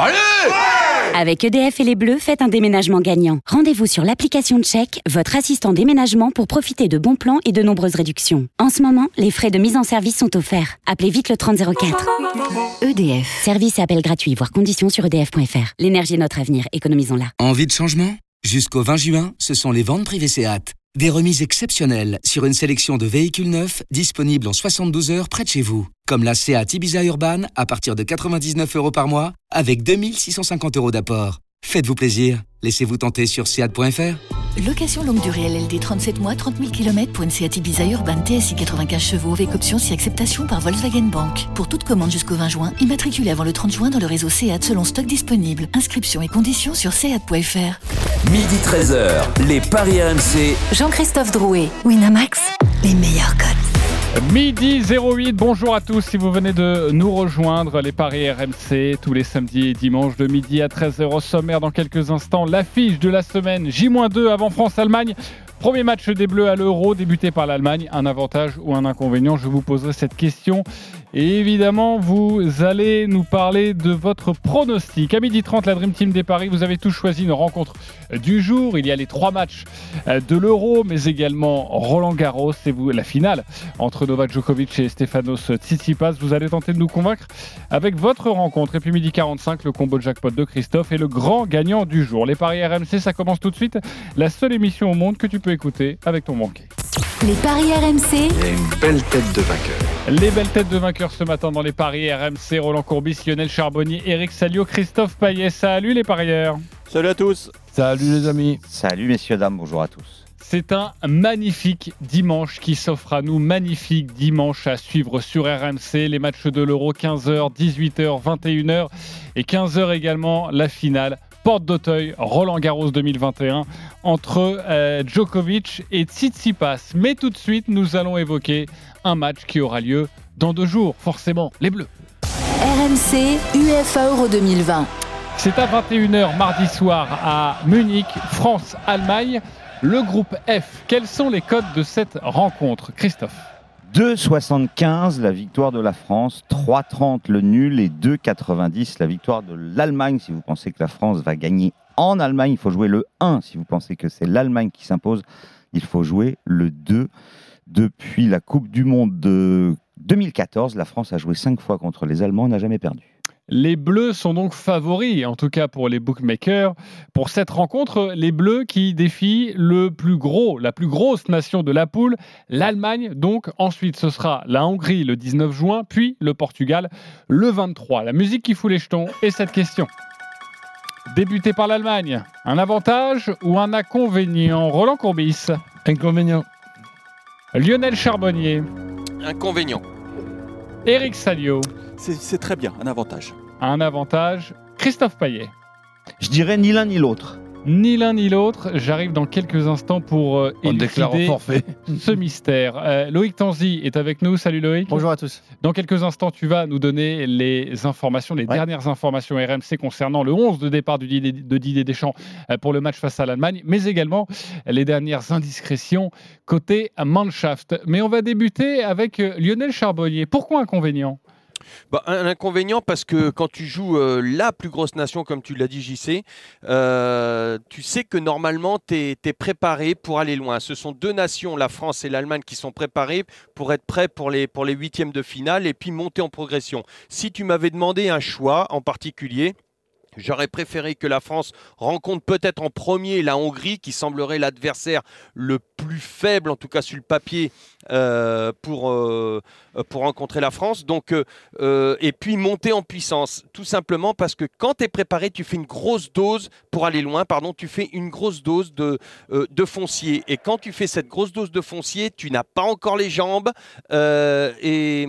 Allez Avec EDF et les Bleus, faites un déménagement gagnant. Rendez-vous sur l'application Check, votre assistant déménagement pour profiter de bons plans et de nombreuses réductions. En ce moment, les frais de mise en service sont offerts. Appelez vite le 3004. EDF. Service et appel gratuit, voire conditions sur edf.fr. L'énergie est notre avenir, économisons-la. Envie de changement? Jusqu'au 20 juin, ce sont les ventes privées Seat. Des remises exceptionnelles sur une sélection de véhicules neufs disponibles en 72 heures près de chez vous. Comme la Seat Ibiza Urban à partir de 99 euros par mois avec 2650 euros d'apport. Faites-vous plaisir. Laissez-vous tenter sur seat.fr. Location longue durée LLD 37 mois, 30 000 km pour une Seat Ibiza Urban TSI 95 chevaux avec option si acceptation par Volkswagen Bank. Pour toute commande jusqu'au 20 juin, immatriculée avant le 30 juin dans le réseau Seat selon stock disponible. Inscription et conditions sur seat.fr. Midi 13h, les Paris RMC. Jean-Christophe Drouet, Winamax, les meilleurs codes. Midi 08, bonjour à tous si vous venez de nous rejoindre, les Paris RMC tous les samedis et dimanches de midi à 13h au sommaire dans quelques instants, l'affiche de la semaine J-2 avant France-Allemagne. Premier match des Bleus à l'Euro, débuté par l'Allemagne. Un avantage ou un inconvénient? Je vous poserai cette question. Évidemment, vous allez nous parler de votre pronostic. À midi 30, la Dream Team des Paris, vous avez tous choisi une rencontre du jour. Il y a les trois matchs de l'Euro, mais également Roland Garros et vous, la finale entre Novak Djokovic et Stefanos Tsitsipas. Vous allez tenter de nous convaincre avec votre rencontre. Et puis midi 45, le combo jackpot de Christophe et le grand gagnant du jour. Les Paris RMC, ça commence tout de suite. La seule émission au monde que tu peux écouter avec ton banquier. Les paris RMC. Il y a une belle tête de vainqueur. Les belles têtes de vainqueurs ce matin dans les paris RMC. Roland Courbis, Lionel Charbonnier, Eric Salio, Christophe Payet. Salut les parieurs. Salut à tous. Salut les amis. Salut messieurs, dames, bonjour à tous. C'est un magnifique dimanche qui s'offre à nous. Magnifique dimanche à suivre sur RMC. Les matchs de l'Euro 15h, 18h, 21h et 15h également la finale porte d'Auteuil, Roland Garros 2021, entre euh, Djokovic et Tsitsipas. Mais tout de suite, nous allons évoquer un match qui aura lieu dans deux jours, forcément, les Bleus. RMC UEFA Euro 2020. C'est à 21h mardi soir à Munich, France-Allemagne. Le groupe F, quels sont les codes de cette rencontre Christophe? 2,75 la victoire de la France, 3,30 le nul et 2,90 la victoire de l'Allemagne. Si vous pensez que la France va gagner en Allemagne, il faut jouer le 1. Si vous pensez que c'est l'Allemagne qui s'impose, il faut jouer le 2. Depuis la Coupe du Monde de 2014, la France a joué 5 fois contre les Allemands, n'a jamais perdu. Les Bleus sont donc favoris, en tout cas pour les bookmakers, pour cette rencontre. Les Bleus qui défient le plus gros, la plus grosse nation de la poule, l'Allemagne. Donc ensuite, ce sera la Hongrie le 19 juin, puis le Portugal le 23. La musique qui fout les jetons et cette question. Débuté par l'Allemagne, un avantage ou un inconvénient? Roland Courbis. Inconvénient. Lionel Charbonnier. Inconvénient. Eric Salio. C'est très bien, un avantage. Un avantage. Christophe Payet. Je dirais ni l'un ni l'autre. Ni l'un ni l'autre. J'arrive dans quelques instants pour euh, élucider forfait. ce mystère. Euh, Loïc Tanzi est avec nous. Salut Loïc. Bonjour à tous. Dans quelques instants, tu vas nous donner les informations, les Ouais. dernières informations RMC concernant le 11 de départ du Didier- de Didier Deschamps euh, pour le match face à l'Allemagne, mais également les dernières indiscrétions côté Mannschaft. Mais on va débuter avec euh, Lionel Charbonnier. Pourquoi inconvénient? Bah, un inconvénient parce que quand tu joues euh, la plus grosse nation, comme tu l'as dit, JC, euh, tu sais que normalement, tu es, préparé pour aller loin. Ce sont deux nations, la France et l'Allemagne, qui sont préparées pour être prêts pour les, pour les huitièmes de finale et puis monter en progression. Si tu m'avais demandé un choix en particulier, J'aurais préféré que la France rencontre peut-être en premier la Hongrie, qui semblerait l'adversaire le plus faible, en tout cas sur le papier, euh, pour, euh, pour rencontrer la France. Donc, euh, et puis monter en puissance, tout simplement parce que quand tu es préparé, tu fais une grosse dose, pour aller loin, pardon, tu fais une grosse dose de, de foncier. Et quand tu fais cette grosse dose de foncier, tu n'as pas encore les jambes et,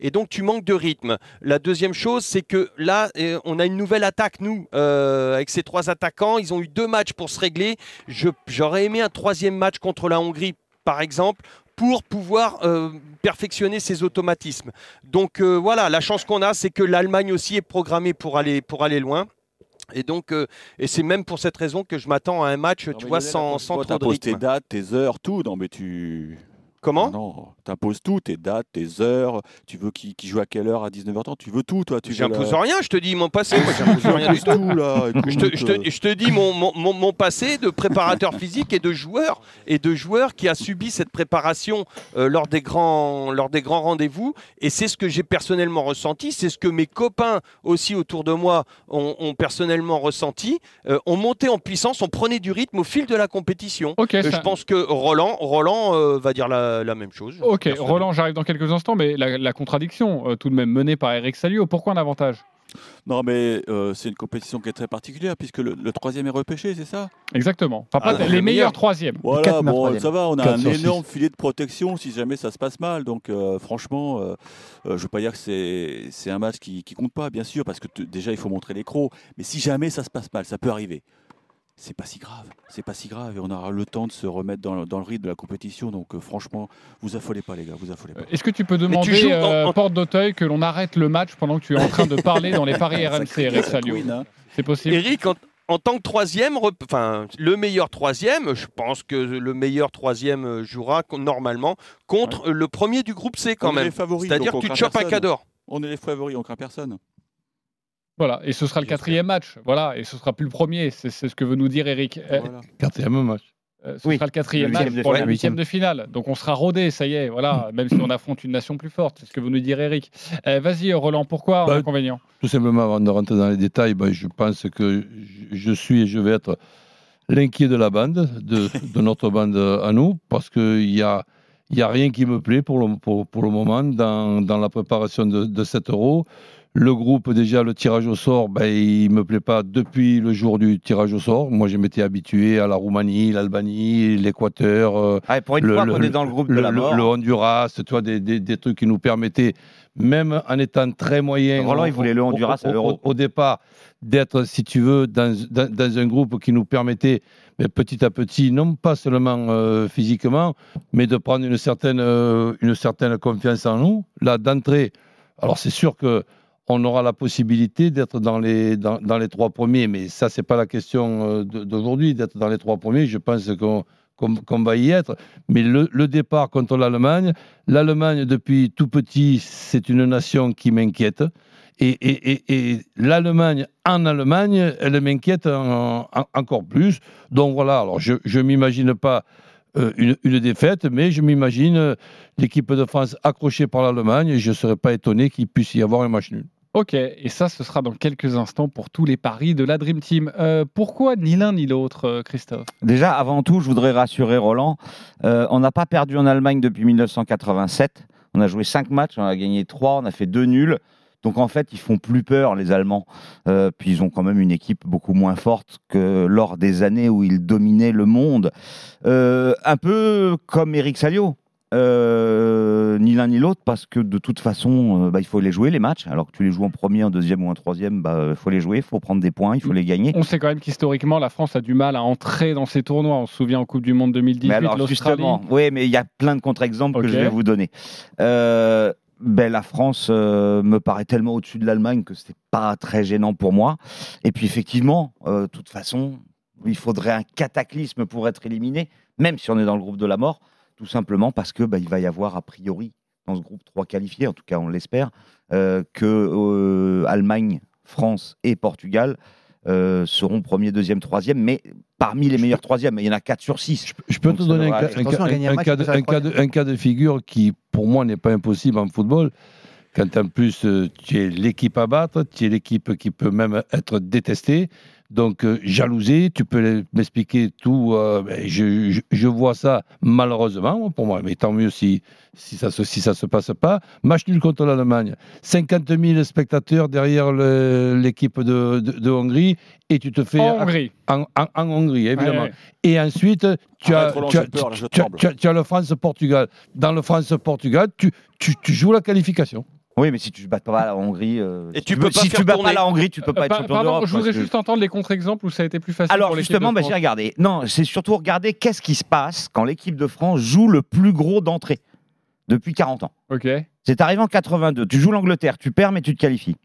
et donc tu manques de rythme. La deuxième chose, c'est que là, on a une nouvelle attaque, nous, avec ces trois attaquants. Ils ont eu deux matchs pour se régler. J'aurais aimé un troisième match contre la Hongrie, par exemple, pour pouvoir euh, perfectionner ces automatismes. Donc euh, voilà, la chance qu'on a, c'est que l'Allemagne aussi est programmée pour aller, pour aller loin. Et donc, euh, et c'est même pour cette raison que je m'attends à un match, tu vois, sans, sans trop de T'imposes tes rythme. dates, tes heures, tout. Non, mais tu. Comment Non, t'imposes tout, tes dates, tes heures, tu veux qui, qui joue à quelle heure à 19h30, tu veux tout, toi. Tu veux J'impose la- rien, je te dis mon passé, moi j'impose rien du tout. tout, là. Je te, écoute, je te- euh, je te dis mon, mon- mon- mon passé de préparateur physique et de joueur et de joueur qui a subi cette préparation euh, lors des grands, lors des grands rendez-vous. Et c'est ce que j'ai personnellement ressenti, c'est ce que mes copains aussi autour de moi ont, ont personnellement ressenti. Euh, on montait en puissance, on prenait du rythme au fil de la compétition. Euh, ça- Je pense que Roland, Roland euh, va dire la, la même chose. Ok. Roland, j'arrive dans quelques instants, mais la, la contradiction, euh, tout de même menée par Eric Salio, pourquoi un avantage? Non, mais euh, c'est une compétition qui est très particulière puisque le, le troisième est repêché, c'est ça? Exactement. Enfin, Ah, pas- non, les le meilleurs meilleur. troisièmes. Voilà, bon, ça va, on a un énorme six. filet de protection si jamais ça se passe mal. Donc, euh, franchement, euh, euh, je veux pas dire que c'est un match qui, qui compte pas, bien sûr, parce que déjà, il faut montrer les crocs. Mais si jamais ça se passe mal, ça peut arriver. C'est pas si grave, c'est pas si grave, et on aura le temps de se remettre dans, le- dans le rythme de la compétition. Donc, euh, franchement, vous affolez pas, les gars, vous affolez pas. Est-ce que tu peux demander, joues euh, en- porte d'Auteuil, que l'on arrête le match pendant que tu es en train de parler dans les paris RMC, Eric hein. C'est possible Eric, en, en tant que troisième, enfin le meilleur troisième, je pense que le meilleur troisième euh, jouera normalement contre euh, le premier du groupe C quand On même. C'est-à-dire que tu chopes un cador. On est les favoris, on craint personne. Voilà, et ce sera le quatrième match. Voilà, et ce sera plus le premier. C'est ce que veut nous dire Eric. Voilà. Quatrième match. euh, ce Oui, sera le quatrième le match de pour finale. huitième de finale. Donc on sera rodé, ça y est. Voilà, même si on affronte une nation plus forte. C'est ce que veut nous dire Eric. Euh, Vas-y, Roland, pourquoi un Bah, inconvénient? Tout simplement, avant de rentrer dans les détails, ben, je pense que je- suis et je vais être l'inquiet de la bande, de, de notre bande à nous, parce qu'il n'y a, il y a rien qui me plaît pour le, pour, pour le moment dans, dans la préparation de, de cet euro. Le groupe, déjà, le tirage au sort, ben, il ne me plaît pas depuis le jour du tirage au sort. Moi, je m'étais habitué à la Roumanie, l'Albanie, l'Équateur. euh, Ah, pour une Le- fois qu'on est dans le groupe de le, la le- mort. le Honduras, tu vois, des, des- des trucs qui nous permettaient, même en étant très moyens. Roland, il voulait le Honduras au. Au, au départ, d'être, si tu veux, dans, dans- dans un groupe qui nous permettait, mais petit à petit, non pas seulement euh, physiquement, mais de prendre une certaine, euh, une certaine confiance en nous. Là, d'entrée, alors c'est sûr que on aura la possibilité d'être dans les, dans, les trois premiers, mais ça, c'est pas la question euh, d'aujourd'hui, d'être dans les trois premiers. Je pense qu'on va y être. Mais le, départ contre l'Allemagne, l'Allemagne, depuis tout petit, c'est une nation qui m'inquiète. Et, l'Allemagne, en Allemagne, elle m'inquiète en- en- encore plus. Donc voilà, alors je ne m'imagine pas euh, une, une défaite, mais je m'imagine euh, l'équipe de France accrochée par l'Allemagne et je ne serais pas étonné qu'il puisse y avoir un match nul. Ok, et ça, ce sera dans quelques instants pour tous les paris de la Dream Team. Euh, pourquoi ni l'un ni l'autre, Christophe? Déjà, avant tout, je voudrais rassurer Roland. euh, on n'a pas perdu en Allemagne depuis 1987. On a joué 5 matchs, on a gagné 3, on a fait 2 nuls. Donc en fait, ils font plus peur, les Allemands. Euh, puis ils ont quand même une équipe beaucoup moins forte que lors des années où ils dominaient le monde. Euh, un peu comme Eric Salio. Euh, ni l'un ni l'autre, parce que de toute façon, euh, bah, il faut les jouer, les matchs. Alors que tu les joues en premier, en deuxième ou en troisième, il bah, faut les jouer, il faut prendre des points, il faut les gagner. On sait quand même qu'historiquement, la France a du mal à entrer dans ces tournois. On se souvient en Coupe du Monde 2018, Mais alors justement, oui, mais il y a plein de contre-exemples que je vais vous donner. Euh, ben, la France euh, me paraît tellement au-dessus de l'Allemagne que c'est pas très gênant pour moi. Et puis effectivement, euh, de toute façon, il faudrait un cataclysme pour être éliminé, même si on est dans le groupe de la mort, tout simplement parce que ben, va y avoir a priori dans ce groupe trois qualifiés, en tout cas on l'espère, euh, que Allemagne, France et Portugal euh, seront premier, deuxième, troisième, mais parmi les meilleurs troisièmes, il y en a 4 sur 6. Je peux te donner un, cas- un cas- un- un cas de- un cas de- un cas de figure qui, pour moi, n'est pas impossible en football. Quand en plus euh, tu es l'équipe à battre, tu es l'équipe qui peut même être détestée, donc euh, jalousée, tu peux m'expliquer tout. euh, ben, je, je- je vois ça malheureusement pour moi, mais tant mieux si, si ça se, si ça se passe pas. Match nul contre l'Allemagne, 50 000 spectateurs derrière l'équipe de, de- de Hongrie et tu te fais En Hongrie. en, en- en Hongrie, évidemment. Ouais, ouais. Et ensuite, tu as, Arrête, Roland, tu as- j'ai peur, là, je tu as- tremble. tu as- tu as le France-Portugal. Dans le France-Portugal, tu, tu, tu joues la qualification. Oui, mais si tu ne bats pas la Hongrie, euh, Et si tu veux- peux pas si faire tu bats pas la Hongrie, tu peux pas Euh, être champion pardon, d'Europe. je voudrais que- juste entendre les contre-exemples où ça a été plus facile Alors pour justement, bah, j'ai regardé. Non, c'est surtout regarder qu'est-ce qui se passe quand l'équipe de France joue le plus gros d'entrée depuis 40 ans. Ok. C'est arrivé en 82. Tu joues l'Angleterre, tu perds, mais tu te qualifies.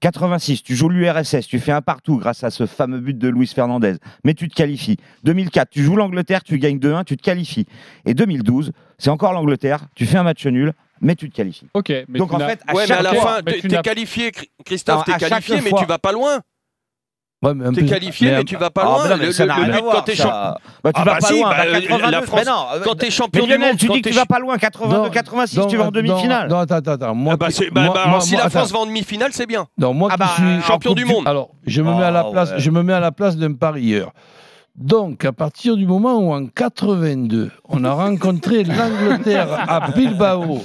86, tu joues l'URSS, tu fais un partout grâce à ce fameux but de Luis Fernandez, mais tu te qualifies. 2004, tu joues l'Angleterre, tu gagnes 2-1, tu te qualifies. Et 2012, c'est encore l'Angleterre, tu fais un match nul, mais tu te qualifies. Ok, mais Donc tu en fait, à Ouais, mais chaque à la fois- fin, mais t'es n'as- qualifié, Christophe, t'es à chaque qualifié, mais fois- tu vas pas loin. Ouais, mais T'es qualifié, mais, tu vas pas Ah, loin. bah non, mais Le- ça le- n'a le rien but, à voir, quand t'es ça. champion. Bah, tu Ah vas bah pas si, loin. bah, bah, euh, la 82, France- mais non, Quand t'es mais champion du monde, tu dis que tu vas pas loin, 82, 86, tu vas en demi-finale. Non, attends, attends, attends. Moi, Ah bah, bah, moi- bah, si moi- la attends. France va en demi-finale, c'est bien. Non, moi Ah qui suis champion du monde. Alors, je me mets à la place, je me mets à la place d'un parieur. Donc, à partir du moment où en 82, on a rencontré l'Angleterre à Bilbao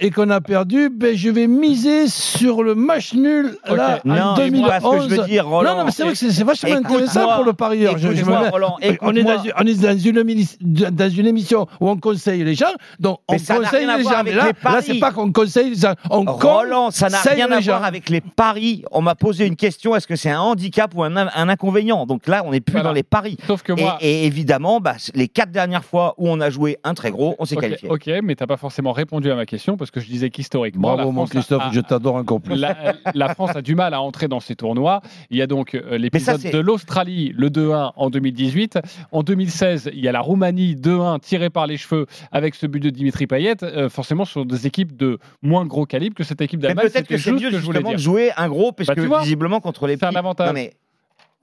et qu'on a perdu, ben, je vais miser sur le match nul là, Ok. en Non, 2011. parce que je veux dire, Roland. non, non, mais c'est vrai que c'est vachement intéressant pour le parieur. Je- je me Roland, on est, dans, on est dans, une, émi- dans une émission où on conseille les gens, donc on conseille les gens. avec Mais là, les là paris. c'est pas qu'on conseille les gens, on Roland, ça n'a rien à voir avec les paris. On m'a posé une question est-ce que c'est un handicap ou un, un inconvénient? Donc là, on n'est plus Voilà. dans les paris. Sauf que Et, moi. et évidemment, bah, les quatre dernières fois où on a joué un très gros, on s'est qualifié. ok, mais t'as pas forcément répondu à ma question parce que je disais qu'historiquement, la Bravo mon France Christophe, a- je t'adore encore plus. la, la France a du mal à entrer dans ces tournois. Il y a donc euh, l'épisode de l'Australie, le 2-1 en 2018. En 2016, il y a la Roumanie 2-1 tiré par les cheveux avec ce but de Dimitri Payet. Euh, forcément, ce sont des équipes de moins gros calibre que cette équipe Mais d'Allemagne. peut-être que c'est juste mieux que je voulais justement dire. de jouer un gros, parce Bah, que vois, visiblement contre les c'est un avantage. Non, mais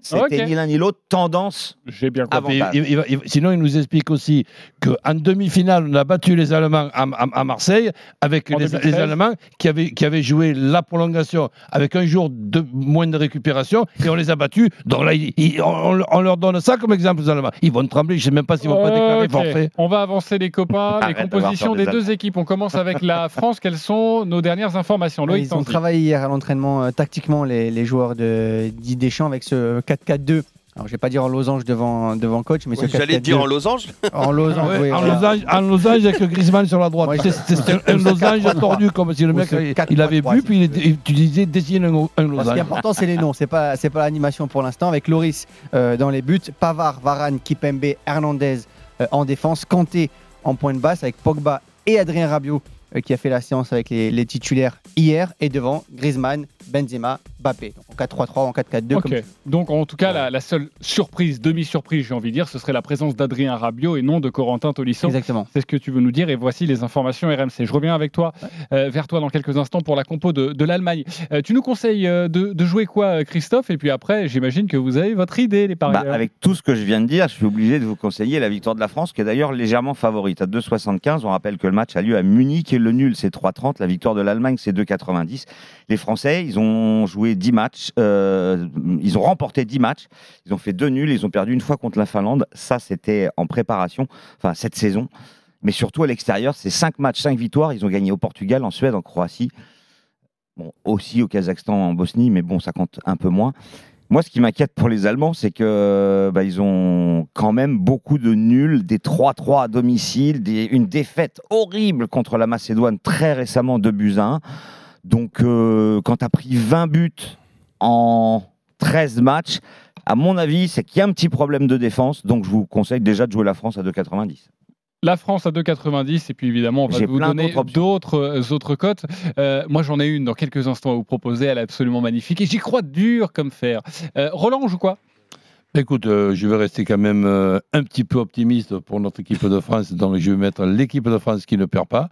c'était Ok. ni l'un ni l'autre tendance. J'ai bien Ah, compris. Il- il il sinon, il nous explique aussi qu'en demi-finale, on a battu les Allemands à, à- à Marseille avec les, 2013. les Allemands qui avaient, qui avaient joué la prolongation avec un jour de moins de récupération et on les a battus. Donc là, il- il- on, on leur donne ça comme exemple aux Allemands. Ils vont trembler, je ne sais même pas s'ils vont pas déclarer forfait. On va avancer les copains, les compositions des des deux équipes. On commence avec la France. Quelles sont nos dernières informations? Loïc Ils ont travaillé hier à l'entraînement euh, tactiquement les, les joueurs de Didier Deschamps avec ce 4-4-2. Alors je vais pas dire en losange devant devant coach, mais ce Ouais, J'allais 4-4-2 dire en losange. en losange. Ouais, oui, en, voilà. losange, en losange avec Griezmann sur la droite. Ouais, C'est- un, losange 4-3-3. tordu, comme si le mec il- 4-3-3, il avait vu, puis il, utilisait dessine un, un Alors, ce qui losange. est important, c'est les noms. C'est pas, c'est pas l'animation pour l'instant. Avec Loris euh, dans les buts, Pavard, Varane, Kipembe, Hernandez euh, en défense, Kanté en point de basse avec Pogba et Adrien Rabiot euh, qui a fait la séance avec les, les titulaires hier et devant Griezmann, Benzema, Mbappé. Donc, en 4-3-3, en 4-4-2. Ok. comme- Donc en tout cas, la, la seule surprise, demi-surprise, j'ai envie de dire, ce serait la présence d'Adrien Rabiot et non de Corentin Tolisso. Exactement. C'est ce que tu veux nous dire et voici les informations RMC. Je reviens avec toi, euh, vers toi dans quelques instants pour la compo de, de l'Allemagne. Euh, tu nous conseilles euh, de, de jouer quoi, Christophe? Et puis après, j'imagine que vous avez votre idée, les Bah, parieurs. avec tout ce que je viens de dire, je suis obligé de vous conseiller la victoire de la France, qui est d'ailleurs légèrement favorite à 2,75. On rappelle que le match a lieu à Munich et le nul c'est 3,30. La victoire de l'Allemagne c'est 2,90. Les Français, ils ont joué 10 matchs, euh, ils ont remporté 10 matchs, ils ont fait deux nuls, ils ont perdu une fois contre la Finlande. Ça, c'était en préparation, enfin cette saison. Mais surtout à l'extérieur, c'est 5 matchs, 5 victoires. Ils ont gagné au Portugal, en Suède, en Croatie. Aussi au Kazakhstan, en Bosnie, mais bon, ça compte un peu moins. Moi, ce qui m'inquiète pour les Allemands, c'est que bah, ils ont quand même beaucoup de nuls, des 3-3 à domicile, une défaite horrible contre la Macédoine très récemment, 2 buts à 1. Donc, euh, quand tu as pris 20 buts en 13 matchs, à mon avis, c'est qu'il y a un petit problème de défense. Donc, je vous conseille déjà de jouer la France à 2,90. La France à 2,90 et puis évidemment on va J'ai vous plein donner d'autres euh, autres cotes. Euh, moi j'en ai une dans quelques instants à vous proposer, elle est absolument magnifique et j'y crois dur comme fer. Euh, Roland on joue quoi? Écoute, euh, je vais rester quand même euh, un petit peu optimiste pour notre équipe de France. Donc, je vais mettre l'équipe de France qui ne perd pas.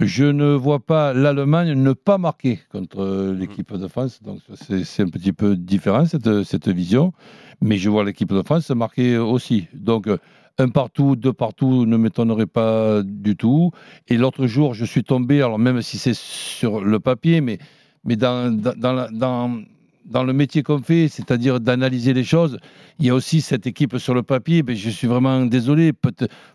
Je ne vois pas l'Allemagne ne pas marquer contre euh, l'équipe de France. Donc, c'est un petit peu différent, cette, cette vision. Mais je vois l'équipe de France marquer aussi. Donc, un partout, deux partout ne m'étonnerait pas du tout. Et l'autre jour, je suis tombé, alors même si c'est sur le papier, mais, mais dans, dans, dans la- dans- dans le métier qu'on fait, c'est-à-dire d'analyser les choses, il y a aussi cette équipe sur le papier. Mais je suis vraiment désolé. Peut-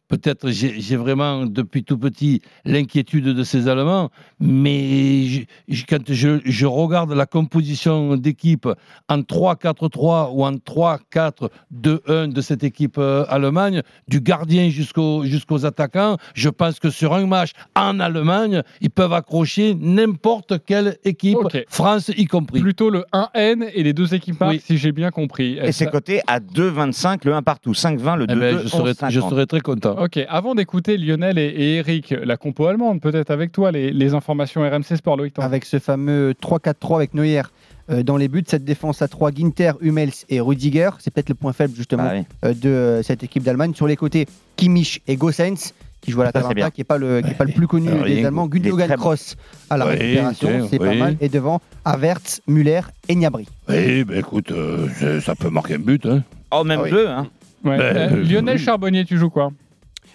Peut-être j'ai j'ai vraiment depuis tout petit l'inquiétude de ces Allemands, mais je- je- quand je, je regarde la composition d'équipe en 3-4-3 ou en 3-4-2-1 de cette équipe euh, Allemagne, du gardien jusqu'au- jusqu'aux attaquants, je pense que sur un match en Allemagne, ils peuvent accrocher n'importe quelle équipe. France y compris. Plutôt le 1 N et les deux équipes marquent, si j'ai bien compris. Et c'est coté à 2,25 le 1 partout, 5,20 le 2, Eh ben, je, serais, je serais très content. Ok, avant d'écouter Lionel et, et Eric, la compo allemande, peut-être avec toi, les, les informations RMC Sport, Loïc. Avec ce fameux 3-4-3 avec Neuer euh, dans les buts, cette défense à 3, Ginter, Hummels et Rudiger, c'est peut-être le point faible justement Ah oui. euh, de euh, cette équipe d'Allemagne. Sur les côtés, Kimmich et Gossens qui joue à c'est l'Atalanta, qui n'est pas, le- qui est pas le plus connu des Allemands. Gundogan. Kroos à la Oui, récupération, c'est pas mal. Et devant, Havertz, Müller et Gnabry. Oui, ben écoute, euh, c'est- ça peut marquer un but. Hein. Oh, même Ah oui. jeu, hein. Ouais. Ben, Euh, euh, Lionel oui. Charbonnier, tu joues quoi?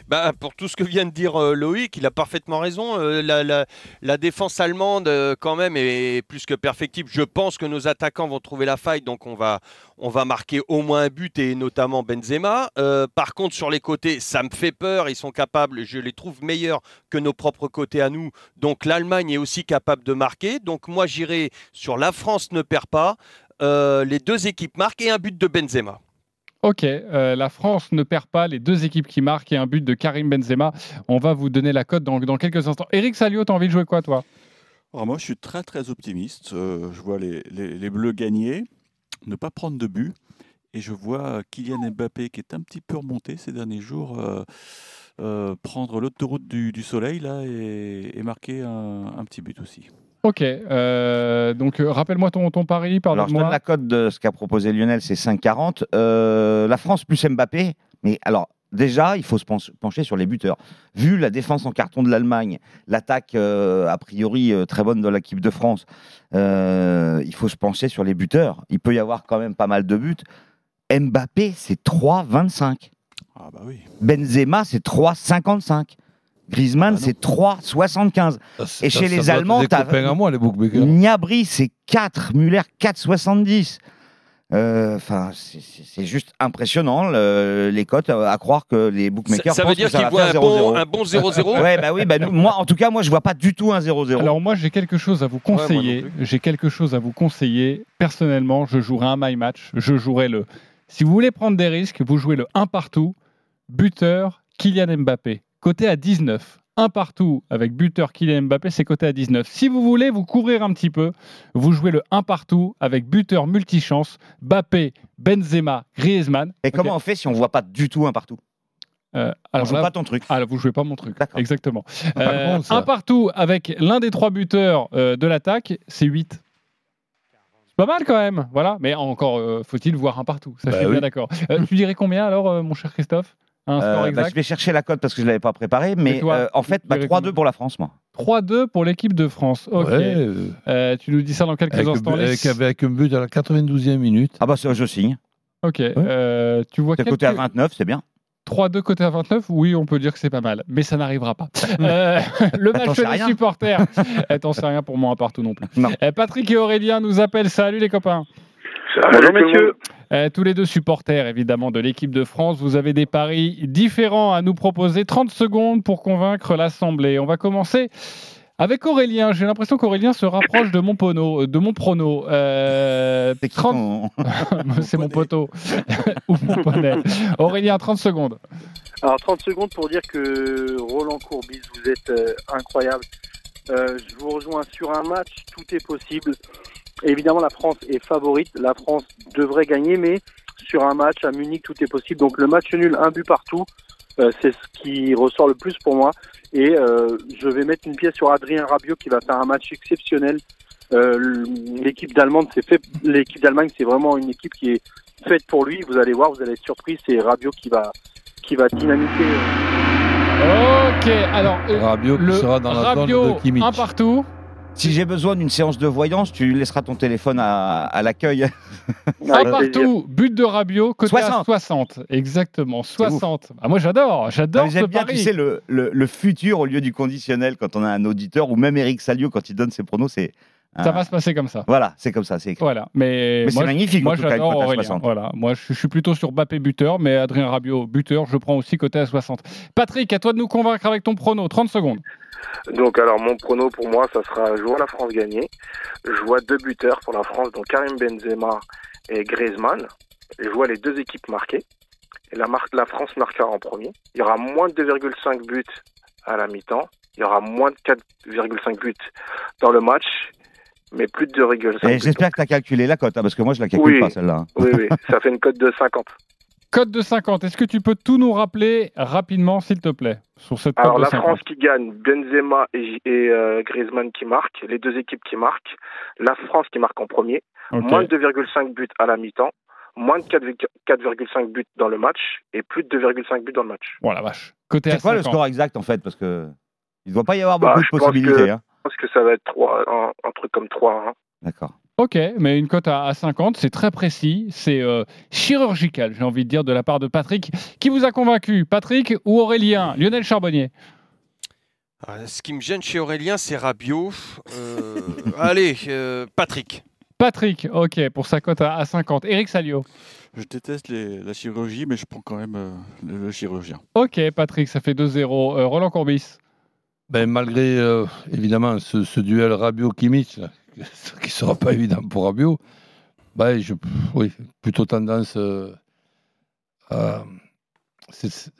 Bah, pour tout ce que vient de dire euh, Loïc, il a parfaitement raison. Euh, la, défense allemande, euh, quand même, est plus que perfectible. Je pense que nos attaquants vont trouver la faille, donc on va, on va marquer au moins un but, et notamment Benzema. Par contre, sur les côtés, ça me fait peur. Ils sont capables, je les trouve meilleurs que nos propres côtés à nous. Donc l'Allemagne est aussi capable de marquer. Donc moi, j'irai sur la France ne perd pas. Les deux équipes marquent et un but de Benzema. Ok, euh, la France ne perd pas les deux équipes qui marquent et un but de Karim Benzema. On va vous donner la cote dans, dans quelques instants. Eric Salio, t'as envie de jouer quoi, toi? Alors moi, je suis très très optimiste. Euh, je vois les, les- Bleus gagner, ne pas prendre de but. Et je vois Kylian Mbappé, qui est un petit peu remonté ces derniers jours, euh, prendre l'autoroute du, du soleil là, et, marquer un petit but aussi. Ok, euh, donc euh, rappelle-moi ton, ton pari, Alors, je donne la cote de ce qu'a proposé Lionel, c'est 5,40. Euh, la France plus Mbappé, mais alors, déjà, il faut se pench- pencher sur les buteurs. Vu la défense en carton de l'Allemagne, l'attaque euh, a priori euh, très bonne de l'équipe de France, euh, il faut se pencher sur les buteurs. Il peut y avoir quand même pas mal de buts. Mbappé, c'est 3,25. Ah bah oui. Benzema, c'est 3,55. Griezmann, Ah c'est 3,75. Et chez les Allemands, t'as. à moi, les bookmakers. Gnabry, c'est 4. Muller, 4,70. Euh, Enfin, c'est- c'est juste impressionnant le- les cotes euh, à croire que les bookmakers ça veut dire ça qu'il va voit faire un bon 0-0. un bon 0-0. Ouais, bah oui, bah nous- moi, en tout cas, moi, je vois pas du tout un 0-0. Alors moi, j'ai quelque chose à vous conseiller. plus. j'ai quelque chose à vous conseiller. Personnellement, je jouerai un my match. Je jouerai le. Si vous voulez prendre des risques, vous jouez le 1 partout, buteur Kylian Mbappé, côté à 19. 1 partout avec buteur Kylian Mbappé, c'est côté à 19. Si vous voulez vous couvrir un petit peu, vous jouez le 1 partout avec buteur multichance, Mbappé, Benzema, Griezmann. Et comment on fait si on voit pas du tout un partout Euh, On alors joue là, pas ton truc. là, vous jouez pas mon truc. Exactement. Euh, un partout avec l'un des trois buteurs euh, de l'attaque, c'est 8. C'est pas mal quand même. Voilà. Mais encore euh, faut-il voir un partout. Ça, Bah je suis oui. bien d'accord. Euh, tu dirais combien alors, euh, mon cher Christophe? Un score Euh, bah, je vais chercher la cote parce que je l'avais pas préparé, mais toi, euh, en fait, bah, dirais 3-2 pour la France, moi. 3-2 pour l'équipe de France. Ok. Ouais, euh, Euh, tu nous dis ça dans quelques avec, instants. avec, avec un but à la 92e minute. Ah bah ça, je signe. Ok. Euh, tu vois quelques... côté à 29, c'est bien. 3-2 côté à 29, oui, on peut dire que c'est pas mal, mais ça n'arrivera pas. Euh, le match des rien. supporters. Eh, T'en sais rien pour moi un partout non plus. Non. Patrick et Aurélien nous appellent. Salut les copains. Bonjour messieurs. Euh, tous les deux supporters évidemment de l'équipe de France, vous avez des paris différents à nous proposer. 30 secondes pour convaincre l'Assemblée. On va commencer avec Aurélien. J'ai l'impression qu'Aurélien se rapproche de mon pono, de mon prono. Euh, C'est qui 30 ton- C'est mon poteau ou mon poney. Aurélien, 30 secondes. Alors 30 secondes pour dire que Roland Courbis, vous êtes euh, incroyable. Euh, je vous rejoins sur un match, tout est possible. Évidemment, la France est favorite. La France devrait gagner, mais sur un match à Munich, tout est possible. Donc le match nul, un but partout, euh, c'est ce qui ressort le plus pour moi. Et euh, je vais mettre une pièce sur Adrien Rabiot qui va faire un match exceptionnel. Euh, l'équipe d'Allemagne, c'est fait. L'équipe d'Allemagne, c'est vraiment une équipe qui est faite pour lui. Vous allez voir, vous allez être surpris. C'est Rabiot qui va qui va dynamiter. Ok, alors euh, Rabiot qui le sera dans la zone Rabiot, de Kimmich. un partout. Si j'ai besoin d'une séance de voyance, tu laisseras ton téléphone à, à l'accueil. plaisir. partout, but de Rabiot, côté à 60. 60. Exactement, 60. Ah, moi j'adore, j'adore Ah, ce J'aime bien, pari. tu sais, le, le, le futur au lieu du conditionnel quand on a un auditeur ou même Eric Salio quand il donne ses pronos, c'est. Ça va se passer comme ça. Voilà, c'est comme ça, c'est écrit. Voilà, mais, Mais c'est magnifique, Moi j'adore Aurélien. 60. Voilà, moi je, je suis plutôt sur Bappé buteur, mais Adrien Rabiot buteur, je prends aussi côté à 60. Patrick, à toi de nous convaincre avec ton prono, 30 secondes. Donc alors mon prono pour moi, ça sera je vois la France gagner. Je vois deux buteurs pour la France, donc Karim Benzema et Griezmann. Je vois les deux équipes marquer. Et la, mar- la France marquera en premier. Il y aura moins de 2,5 buts à la mi-temps. Il y aura moins de 4,5 buts dans le match. Mais plus de 2,5 Et buts. j'espère que tu as calculé la cote, hein, parce que moi je la calcule Oui. pas celle-là. hein. Oui, oui, ça fait une cote de 50. Code de 50. Est-ce que tu peux tout nous rappeler rapidement, s'il te plaît, sur cette cote Alors de la 50 France qui gagne, Benzema et, et euh, Griezmann qui marquent, les deux équipes qui marquent, la France qui marque en premier, moins de 2,5 buts à la mi-temps, moins de 4,- 4,5 buts dans le match et plus de 2,5 buts dans le match. Voilà, vache. Côté à C'est quoi le 50. score exact en fait Parce que il ne doit pas y avoir Bah, beaucoup de possibilités. que- hein. Je pense que ça va être 3, un, un truc comme 3 D'accord. Ok, mais une cote à, à 50, c'est très précis, c'est euh, chirurgical, j'ai envie de dire, de la part de Patrick. Qui vous a convaincu Patrick ou Aurélien? Lionel Charbonnier Ah, Ce qui me gêne chez Aurélien, c'est Rabiot. Euh, allez, euh, Patrick. Patrick, ok, pour sa cote à, à 50. Eric Salio. Je déteste les- la chirurgie, mais je prends quand même euh, le, le chirurgien. Ok, Patrick, ça fait 2-0. Euh, Roland Courbis. Ben, malgré euh, évidemment ce, ce duel Rabiot-Kimmich, là, qui sera pas évident pour Rabiot, ben, je, oui, plutôt tendance euh, à. c'est-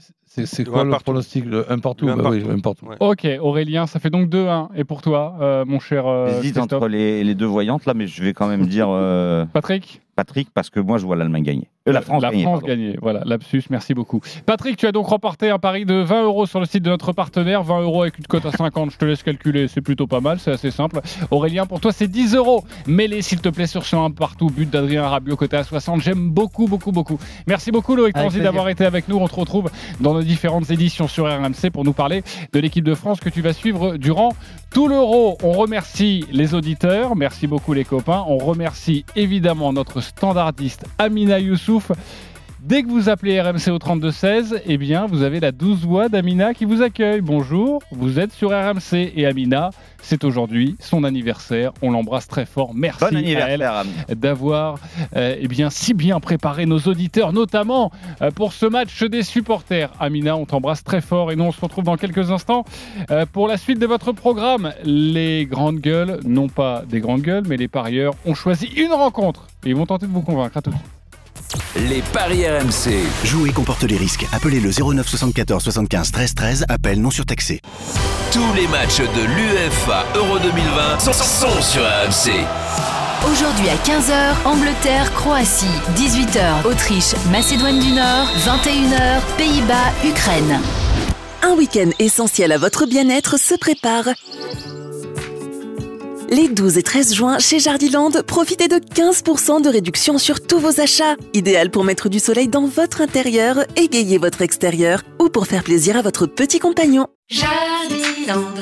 quoi un le partout. pronostic Le 1 partout? Le un Ben oui, partout. un partout. Ok, Aurélien, ça fait donc 2-1. Et pour toi, euh, mon cher euh, J'hésite entre les, les deux voyantes là, mais je vais quand même dire euh, Patrick? Patrick parce que moi je vois l'Allemagne gagner. Euh, la France la gagner. France. Voilà, lapsus, merci beaucoup. Patrick, tu as donc remporté un pari de 20 euros sur le site de notre partenaire. 20 euros avec une cote à 50, je te laisse calculer, c'est plutôt pas mal, c'est assez simple. Aurélien, pour toi, c'est 10 euros. Mets-les, s'il te plaît, sur ce 1 partout. But d'Adrien Rabiot, côté à 60. J'aime beaucoup, beaucoup, beaucoup. Merci beaucoup, Loïc Tanzi, d'avoir été avec nous. On te retrouve dans nos différentes éditions sur RMC pour nous parler de l'équipe de France que tu vas suivre durant tout l'Euro. On remercie les auditeurs. Merci beaucoup, les copains. On remercie évidemment notre standardiste Amina Youssouf. Dès que vous appelez RMC au 3216, eh bien, vous avez la douce voix d'Amina qui vous accueille. Bonjour, vous êtes sur RMC et Amina, c'est aujourd'hui son anniversaire. On l'embrasse très fort. Merci Bon à anniversaire, elle Amina. d'avoir euh, eh bien, si bien préparé nos auditeurs, notamment euh, pour ce match des supporters. Amina, on t'embrasse très fort et nous on se retrouve dans quelques instants euh, pour la suite de votre programme. Les grandes gueules, non pas des grandes gueules, mais les parieurs ont choisi une rencontre et ils vont tenter de vous convaincre. À tout de suite. Les paris RMC. Jouer comporte les risques. Appelez le 09 74 75 13 13. Appel non surtaxé. Tous les matchs de l'UEFA Euro 2020 sont, sont sur RMC. Aujourd'hui à 15h, Angleterre, Croatie. 18h, Autriche, Macédoine du Nord. 21h, Pays-Bas, Ukraine. Un week-end essentiel à votre bien-être se prépare. Les 12 et 13 juin, chez Jardiland, profitez de 15% de réduction sur tous vos achats. Idéal pour mettre du soleil dans votre intérieur, égayer votre extérieur ou pour faire plaisir à votre petit compagnon.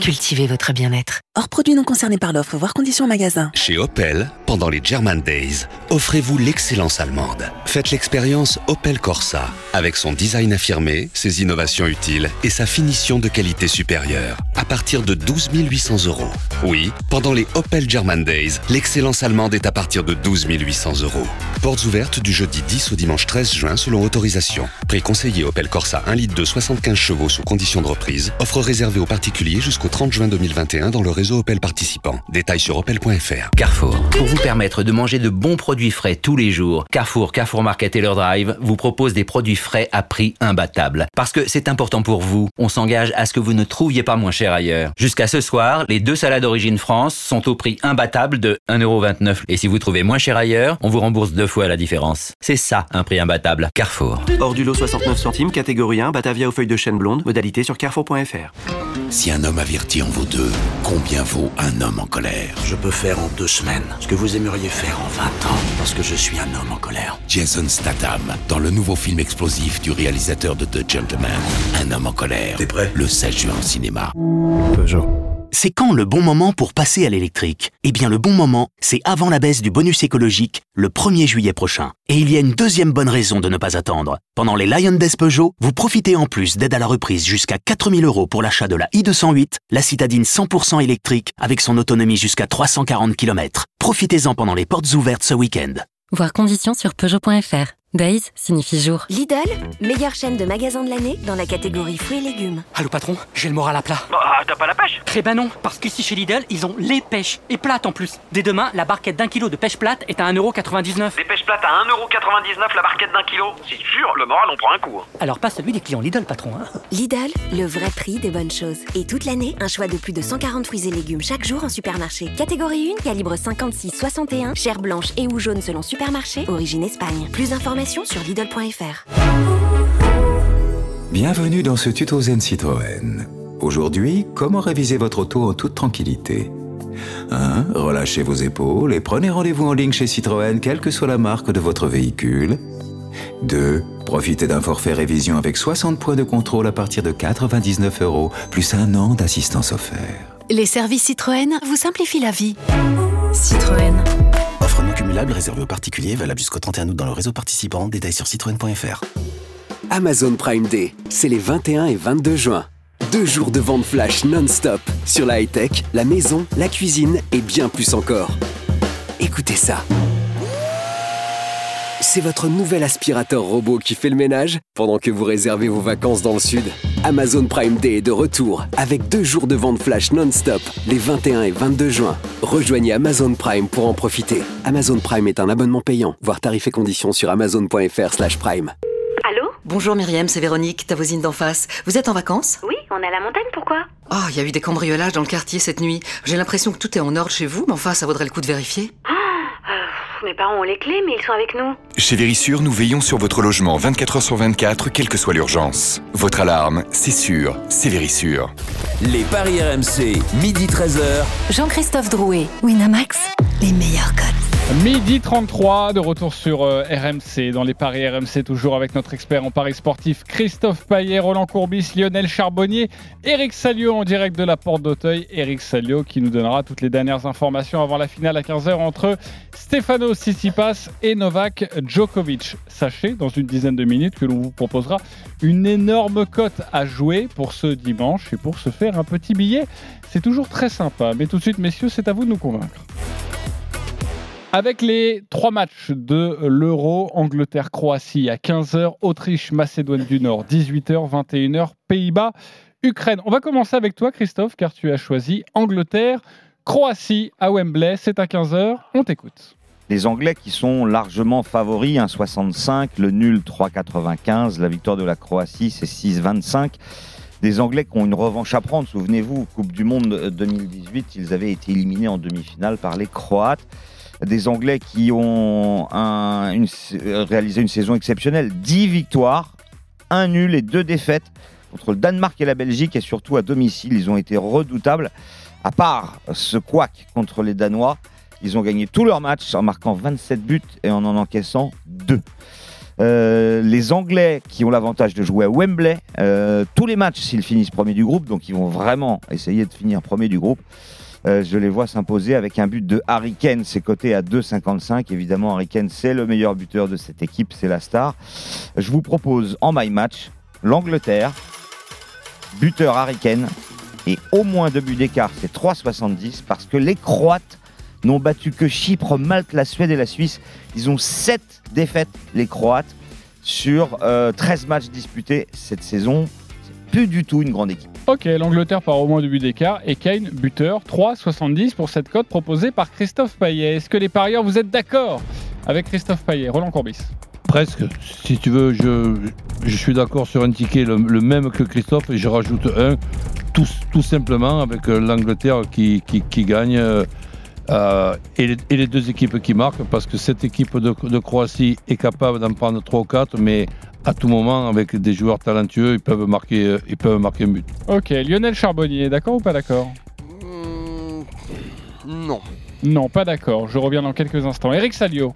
Cultivez votre bien-être. Hors produits non concernés par l'offre, voire conditions en magasin. Chez Opel, pendant les German Days, offrez-vous l'excellence allemande. Faites l'expérience Opel Corsa, avec son design affirmé, ses innovations utiles et sa finition de qualité supérieure, à partir de 12 800 euros. Oui, pendant les Opel German Days, l'excellence allemande est à partir de 12 800 euros. Portes ouvertes du jeudi 10 au dimanche 13 juin selon autorisation. Prix conseillé Opel Corsa 1 litre de 75 chevaux sous condition de reprise. Offre réservée aux particuliers jusqu'au 30 juin 2021 dans le réseau Opel participant. Détails sur opel.fr. Carrefour. Pour vous permettre de manger de bons produits frais tous les jours, Carrefour, Carrefour Market et leur drive vous propose des produits frais à prix imbattable. Parce que c'est important pour vous, on s'engage à ce que vous ne trouviez pas moins cher ailleurs. Jusqu'à ce soir, les deux salades d'origine France sont au prix imbattable de 1,29€. Et si vous trouvez moins cher ailleurs, on vous rembourse deux fois la différence. C'est ça un prix imbattable. Carrefour. Hors du lot 69 centimes, catégorie 1, Batavia aux feuilles de chêne blonde, modalité sur carrefour.fr. Si un homme averti en vaut deux, combien vaut un homme en colère? Je peux faire en deux semaines ce que vous aimeriez faire en 20 ans, parce que je suis un homme en colère. Jason Statham, dans le nouveau film explosif du réalisateur de The Gentleman, Un homme en colère. T'es prêt? Le 16 juin au cinéma. Peugeot. C'est quand le bon moment pour passer à l'électrique? Eh bien le bon moment, c'est avant la baisse du bonus écologique, le 1er juillet prochain. Et il y a une deuxième bonne raison de ne pas attendre. Pendant les Lion Days Peugeot, vous profitez en plus d'aide à la reprise jusqu'à 4000 euros pour l'achat de la i208, la citadine 100% électrique avec son autonomie jusqu'à 340 km. Profitez-en pendant les portes ouvertes ce week-end. Voir conditions sur Peugeot.fr. Days signifie jour. Lidl, meilleure chaîne de magasins de l'année dans la catégorie fruits et légumes. Allô patron, j'ai le moral à plat. Bah, t'as pas la pêche? Eh ben non, parce qu'ici chez Lidl, ils ont les pêches, et plates en plus. Dès demain, la barquette d'un kilo de pêche plate est à 1,99€. Des pêches plates à 1,99€ la barquette d'un kilo? C'est sûr, le moral on prend un coup. hein. Alors pas celui des clients Lidl, patron. Hein. Lidl, le vrai prix des bonnes choses. Et toute l'année, un choix de plus de 140 fruits et légumes chaque jour en supermarché. Catégorie 1, calibre 56-61, chair blanche et ou jaune selon supermarché, origine Espagne. Plus d'informations sur Lidl.fr. Bienvenue dans ce tuto Zen Citroën. Aujourd'hui, comment réviser votre auto en toute tranquillité? 1. Relâchez vos épaules et prenez rendez-vous en ligne chez Citroën, quelle que soit la marque de votre véhicule. 2. Profitez d'un forfait révision avec 60 points de contrôle à partir de 99 euros, plus un an d'assistance offert. Les services Citroën vous simplifient la vie. Citroën. Offre non cumulable réservée aux particuliers, valable jusqu'au 31 août dans le réseau participant. Détails sur citroën.fr. Amazon Prime Day, c'est les 21 et 22 juin. Deux jours de vente flash non-stop sur la high-tech, la maison, la cuisine et bien plus encore. Écoutez ça. C'est votre nouvel aspirateur robot qui fait le ménage pendant que vous réservez vos vacances dans le sud. Amazon Prime Day est de retour avec deux jours de vente flash non-stop les 21 et 22 juin. Rejoignez Amazon Prime pour en profiter. Amazon Prime est un abonnement payant. Voir tarifs et conditions sur amazon.fr/prime. Allô Bonjour Myriam, c'est Véronique, ta voisine d'en face. Vous êtes en vacances? Oui, on est à la montagne, pourquoi? Oh, il y a eu des cambriolages dans le quartier cette nuit. J'ai l'impression que tout est en ordre chez vous, mais enfin, ça vaudrait le coup de vérifier. Mes parents ont les clés, mais ils sont avec nous. Chez Vérissure, nous veillons sur votre logement 24 heures sur 24, quelle que soit l'urgence. Votre alarme, c'est sûr, c'est Vérissure. Les Paris RMC, midi 13h. Jean-Christophe Drouet, Winamax, les meilleurs codes. Midi 33, de retour sur euh, RMC, dans les paris RMC, toujours avec notre expert en paris sportif Christophe Paillet, Roland Courbis, Lionel Charbonnier, Eric Salio en direct de la Porte d'Auteuil. Eric Salio qui nous donnera toutes les dernières informations avant la finale à 15h entre Stefano Tsitsipas et Novak Djokovic. Sachez, dans une dizaine de minutes, que l'on vous proposera une énorme cote à jouer pour ce dimanche et pour se faire un petit billet. C'est toujours très sympa. Mais tout de suite, messieurs, c'est à vous de nous convaincre. Avec les trois matchs de l'Euro, Angleterre-Croatie à 15h, Autriche-Macédoine du Nord, 18h, 21h, Pays-Bas, Ukraine. On va commencer avec toi, Christophe, car tu as choisi Angleterre, Croatie à Wembley. C'est à 15h. On t'écoute. Les Anglais qui sont largement favoris, 1,65, le nul 3,95, la victoire de la Croatie c'est 6,25. Des Anglais qui ont une revanche à prendre, souvenez-vous, Coupe du Monde 2018, ils avaient été éliminés en demi-finale par les Croates. Des Anglais qui ont réalisé une saison exceptionnelle, 10 victoires, un nul et deux défaites contre le Danemark et la Belgique et surtout à domicile, ils ont été redoutables. À part ce couac contre les Danois, ils ont gagné tous leurs matchs en marquant 27 buts et en en encaissant 2. Euh, les Anglais qui ont l'avantage de jouer à Wembley, euh, tous les matchs s'ils finissent premier du groupe, donc ils vont vraiment essayer de finir premier du groupe. Euh, je les vois s'imposer avec un but de Harry Kane, c'est coté à 2,55. Évidemment, Harry Kane, c'est le meilleur buteur de cette équipe, c'est la star. Je vous propose en my match l'Angleterre, buteur Harry Kane, et au moins deux buts d'écart, c'est 3,70 parce que les Croates n'ont battu que Chypre, Malte, la Suède et la Suisse. Ils ont 7 défaites, les Croates, sur euh, 13 matchs disputés cette saison. C'est plus du tout une grande équipe. Ok, l'Angleterre par au moins deux buts d'écart et Kane buteur 3,70 pour cette cote proposée par Christophe Payet. Est-ce que les parieurs, vous êtes d'accord avec Christophe Payet? Roland Courbis Presque. Si tu veux, je, je suis d'accord sur un ticket, le, même que Christophe, et je rajoute un, tout, tout simplement avec euh, l'Angleterre qui, qui, qui gagne euh, et, les, et les deux équipes qui marquent, parce que cette équipe de, de Croatie est capable d'en prendre 3 ou 4, mais à tout moment, avec des joueurs talentueux, ils peuvent marquer, euh, ils peuvent marquer un but. Ok, Lionel Charbonnier, d'accord ou pas d'accord? Non. Non, pas d'accord. Je reviens dans quelques instants. Eric Salio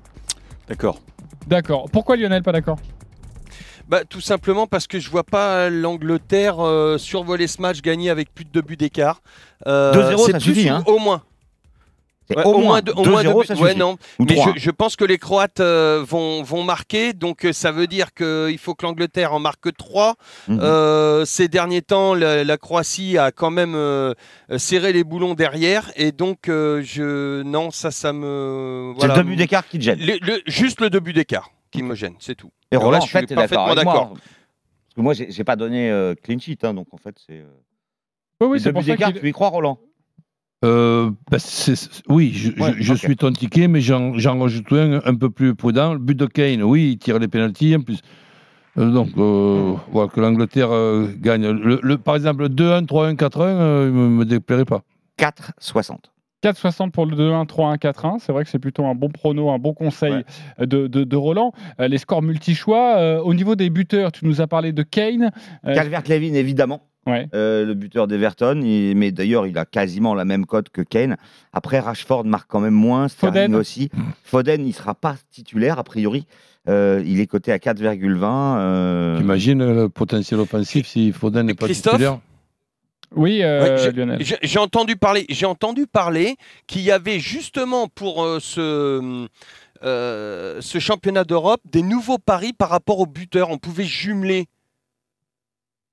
D'accord. D'accord. Pourquoi Lionel pas d'accord? Bah, tout simplement parce que je vois pas l'Angleterre euh, survoler ce match, gagner avec plus de deux buts d'écart. Euh, 2-0, c'est ça suffit, hein. Au moins. Ouais, au moins deux- au moins 2-0, deux ça buts. Ouais, non. Ou Mais 3. je, je pense que les Croates euh, vont, vont marquer, donc euh, ça veut dire qu'il faut que l'Angleterre en marque 3. Mhm. Euh, ces derniers temps, la, la Croatie a quand même serré les boulons derrière, et donc euh, je non, ça, ça me. C'est le deux buts d'écart qui te gêne. Le- le- juste le deux buts d'écart. qui me gêne, c'est tout. Et Roland, en reste, je suis fait, parfaitement d'accord. Parce que moi, j'ai pas donné euh, clean sheet, hein, donc en fait, c'est. euh, Oui, oui, c'est deux pour buts ça d'écart, qu'il- tu y crois, Roland? Euh, c'est- c'est- oui, je, Ouais, je- je ok. suis ton ticket, mais j'en j'en rajoute un un peu plus prudent. Le but de Kane, oui, il tire les pénalties en plus. Euh, donc, euh, voilà, que l'Angleterre euh, gagne. Le, le- par exemple, le 2-1, 3-1, 4-1, euh, il me, me déplairait pas. 4,60. 4,60 pour le 2-1, 3-1, 4-1. C'est vrai que c'est plutôt un bon prono, un bon conseil de, de- de Roland. Euh, les scores multi-choix. euh, au niveau des buteurs, tu nous as parlé de Kane. Euh, Calvert-Levin, évidemment. Ouais. Euh, le buteur d'Everton, mais d'ailleurs, il a quasiment la même cote que Kane. Après, Rashford marque quand même moins, Sterling Foden. aussi. Foden, il sera pas titulaire, a priori. Euh, il est coté à 4,20. euh, T'imagines le potentiel offensif si Foden n'est pas Christophe titulaire? Oui, euh, Ouais, j'ai- Lionel. j'ai- J'ai entendu parler, j'ai entendu parler qu'il y avait justement pour euh, ce, euh, ce championnat d'Europe des nouveaux paris par rapport aux buteurs. On pouvait jumeler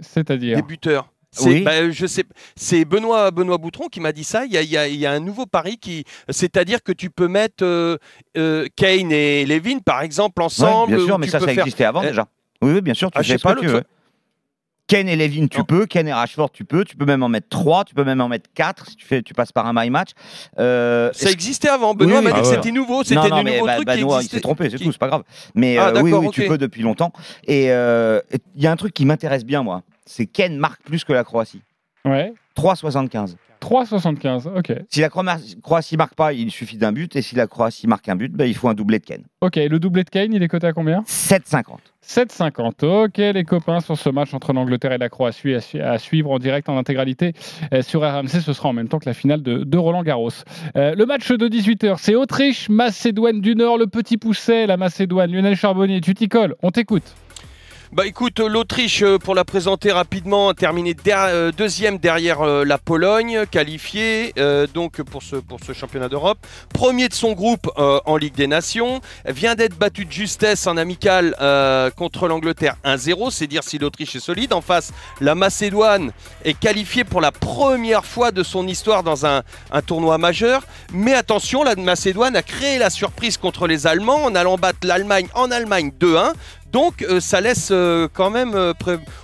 C'est-à-dire des buteurs. C'est, Oui. bah, je sais, c'est Benoît, Benoît Boutron qui m'a dit ça. Il y, a, il y a- il y a un nouveau pari qui, c'est-à-dire que tu peux mettre euh, euh, Kane et Levin par exemple ouais, ensemble. bien sûr, mais ça, ça faire- existait avant Euh, déjà. Oui, oui, bien sûr, tu Ah, sais pas, que tu veux. Ken et Levin, tu peux. Ken et Rashford, tu peux. Tu peux même en mettre 3, tu peux même en mettre 4 si tu, fais, tu passes par un my match. Euh, Ça existait avant. Benoît Oui, m'a dit que ah ouais. c'était nouveau, c'était du nouveau bah, truc Benoît, qui il existait. s'est trompé, c'est qui- tout, c'est pas grave. Mais Ah, euh, oui, tu peux depuis longtemps. Et euh, et il y a un truc qui m'intéresse bien, moi. C'est Ken marque plus que la Croatie. Ouais. 3,75. 3,75. Ok. Si la Cro- Croatie marque pas, il suffit d'un but. Et si la Croatie marque un but, ben, il faut un doublé de Ken. Ok, le doublé de Kane, il est coté à combien? 7,50. 7,50. Ok, les copains, sur ce match entre l'Angleterre et la Croatie à, su- à suivre en direct en intégralité euh, sur RMC. Ce sera en même temps que la finale de, de Roland Garros. Euh, le match de 18h, c'est Autriche-Macédoine du Nord. Le petit pousset, la Macédoine. Lionel Charbonnier, tu t'y colles. On t'écoute. Bah écoute, euh, l'Autriche, euh, pour la présenter rapidement, a terminé euh, deuxième derrière la Pologne, qualifiée donc pour ce, championnat d'Europe. Premier de son groupe en Ligue des Nations. Vient d'être battu de justesse en amical contre l'Angleterre 1-0. C'est dire si l'Autriche est solide. En face, la Macédoine est qualifiée pour la première fois de son histoire dans un, un tournoi majeur. Mais attention, la Macédoine a créé la surprise contre les Allemands en allant battre l'Allemagne en Allemagne 2-1. Donc euh, ça laisse euh, quand même. euh,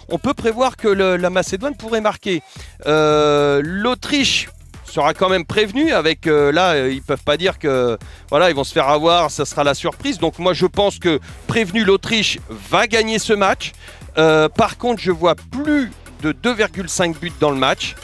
on peut prévoir que la Macédoine pourrait marquer. L'Autriche sera quand même prévenue avec là euh, ils peuvent pas dire que voilà ils vont se faire avoir ça sera la surprise donc moi je pense que prévenu l'Autriche va gagner ce match par contre je vois plus de 2,5 buts dans le match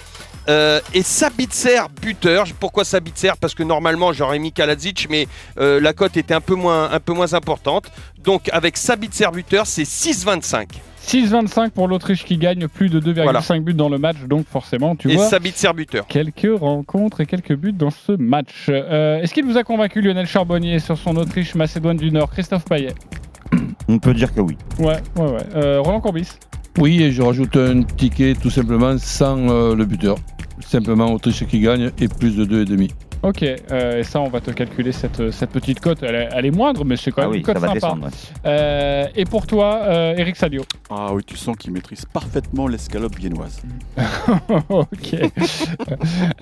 Euh, et Sabitzer buteur. Pourquoi Sabitzer? Parce que normalement j'aurais mis Kaladzic, mais euh, la cote était un peu moins, un peu moins importante. Donc avec Sabitzer buteur, c'est 6,25. 6,25 pour l'Autriche qui gagne plus de 2,5 Voilà. buts dans le match. Donc forcément, tu Et vois. Sabitzer buteur. Quelques rencontres et quelques buts dans ce match. Euh, Est-ce qu'il vous a convaincu Lionel Charbonnier sur son Autriche-Macédoine du Nord? Christophe Payet On peut dire que oui. Ouais, ouais, ouais. Euh, Roland Courbis Oui, et je rajoute un ticket tout simplement sans euh, le buteur. Simplement Autriche qui gagne et plus de 2,5. Ok, euh, et ça, on va te calculer cette, cette petite cote. Elle, est- elle est moindre, mais c'est quand Ah même oui, une cote ça va sympa. descendre. ouais. Euh, et pour toi, euh, Eric Salio Ah oui, tu sens qu'il maîtrise parfaitement l'escalope viennoise. Ok.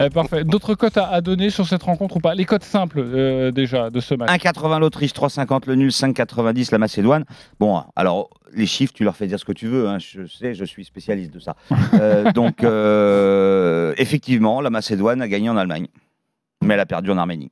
Euh, parfait. D'autres cotes à, à donner sur cette rencontre ou pas? Les cotes simples, euh, déjà, de ce match. 1,80 l'Autriche, 3,50 le nul, 5,90 la Macédoine. Bon, alors les chiffres, tu leur fais dire ce que tu veux. hein, Je sais, je suis spécialiste de ça. Euh, donc, euh, effectivement, la Macédoine a gagné en Allemagne, mais elle a perdu en Arménie.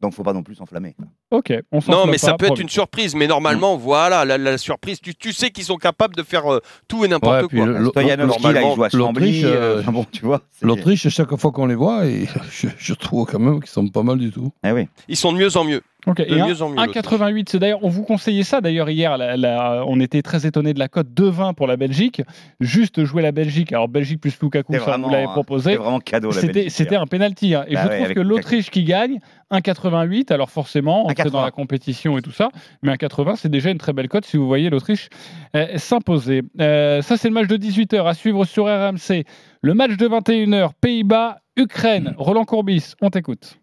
Donc, faut pas non plus s'enflammer. Ok, on Non, mais ça pas, peut être une surprise. Mais normalement, voilà, la, la surprise. Tu, tu sais qu'ils sont capables de faire euh, tout et n'importe Ouais, quoi. le- le- Stoyanovski, là, il normalement, joue à Chambly. l'Autriche, euh, euh, bon, tu vois. L'Autriche, chaque fois qu'on les voit, et je, je trouve quand même qu'ils sont pas mal du tout. Eh oui. Ils sont de mieux en mieux. Ok, De et un- mieux en mieux. l'Autriche. 1,88, c'est d'ailleurs, on vous conseillait ça d'ailleurs hier, la- la- on était très étonné de la cote 2,20 pour la Belgique, juste jouer la Belgique, alors Belgique plus Lukaku, ça vous vraiment, l'avez hein, proposé, C'est vraiment cadeau, la c'était Belgique, c'était un penalty, hein. et Bah je ouais, trouve que l'Autriche qui gagne, 1,88, alors forcément, on est 1,80. dans la compétition et tout ça, mais 1,80 c'est déjà une très belle cote si vous voyez l'Autriche euh, s'imposer. Euh, ça c'est le match de 18h à suivre sur RMC, le match de 21h, Pays-Bas, Ukraine, Roland Courbis, on t'écoute.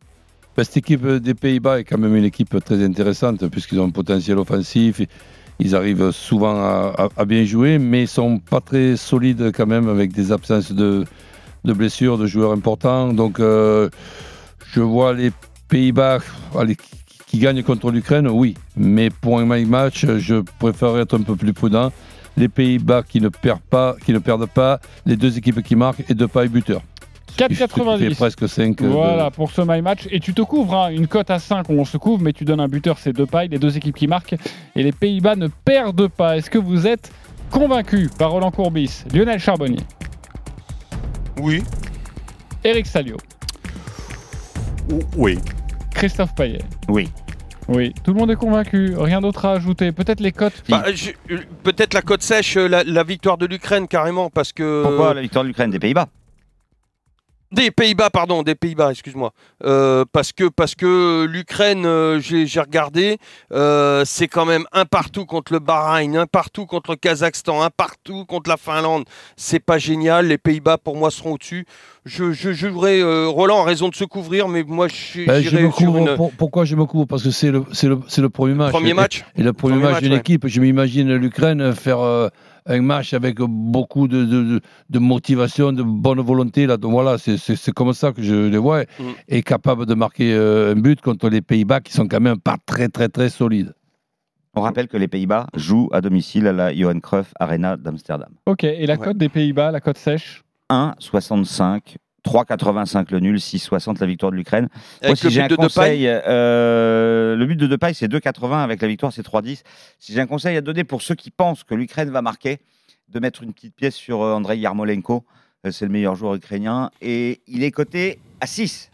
Cette équipe des Pays-Bas est quand même une équipe très intéressante puisqu'ils ont un potentiel offensif. Ils arrivent souvent à, bien jouer, mais ils sont pas très solides quand même avec des absences de, de blessures, de joueurs importants. Donc, euh, je vois les Pays-Bas qui- qui gagne contre l'Ukraine, oui. Mais pour un match, je préfère être un peu plus prudent. Les Pays-Bas qui ne perdent pas, ne pas, les deux équipes qui marquent et deux pailles buteurs. 4,90. fait presque 5. euh, Voilà pour ce my match. Et tu te couvres, hein, une cote à 5 où on se couvre, mais tu donnes un buteur, c'est deux pailles, les deux équipes qui marquent. Et les Pays-Bas ne perdent pas. Est-ce que vous êtes convaincu par Roland Courbis, Lionel Charbonnier? Oui. Eric Salio Oui. Christophe Payet Oui. Oui, tout le monde est convaincu. Rien d'autre à ajouter. Peut-être les cotes. Bah, je- euh, Peut-être la côte sèche, euh, la, la victoire de l'Ukraine carrément, parce que. Pourquoi la victoire de l'Ukraine des Pays-Bas? Des Pays-Bas, pardon, des Pays-Bas, excuse-moi. Euh, parce que, parce que l'Ukraine, euh, j'ai regardé, euh, c'est quand même un partout contre le Bahreïn, un partout contre le Kazakhstan, un partout contre la Finlande. C'est pas génial. Les Pays-Bas, pour moi, seront au-dessus. Je, je Roland a raison de se couvrir, mais moi, je Ben, je j'irai me sur couvre, une. pour- pourquoi je me couvre? Parce que c'est le, c'est le, le premier match. Premier match. Et, le premier, Premier match, match, d'une ouais. équipe. Je m'imagine l'Ukraine faire un match avec beaucoup de, de, de- de motivation, de bonne volonté. Là. Donc voilà, c'est- c'est c'est comme ça que je les vois. Mm. Et capable de marquer euh, un but contre les Pays-Bas qui sont quand même pas très, très, très solides. On rappelle que les Pays-Bas jouent à domicile à la Johan Cruyff Arena d'Amsterdam. Ok, et la cote des Pays-Bas, la cote sèche? 1,65. 3,85 le nul, 6,60 la victoire de l'Ukraine. Moi, si le j'ai but un de conseil, euh, le but de Depay, c'est 2,80. Avec la victoire, c'est 3,10. Si j'ai un conseil à donner pour ceux qui pensent que l'Ukraine va marquer, de mettre une petite pièce sur euh, Andrei Yarmolenko. Euh, C'est le meilleur joueur ukrainien. Et il est coté à 6.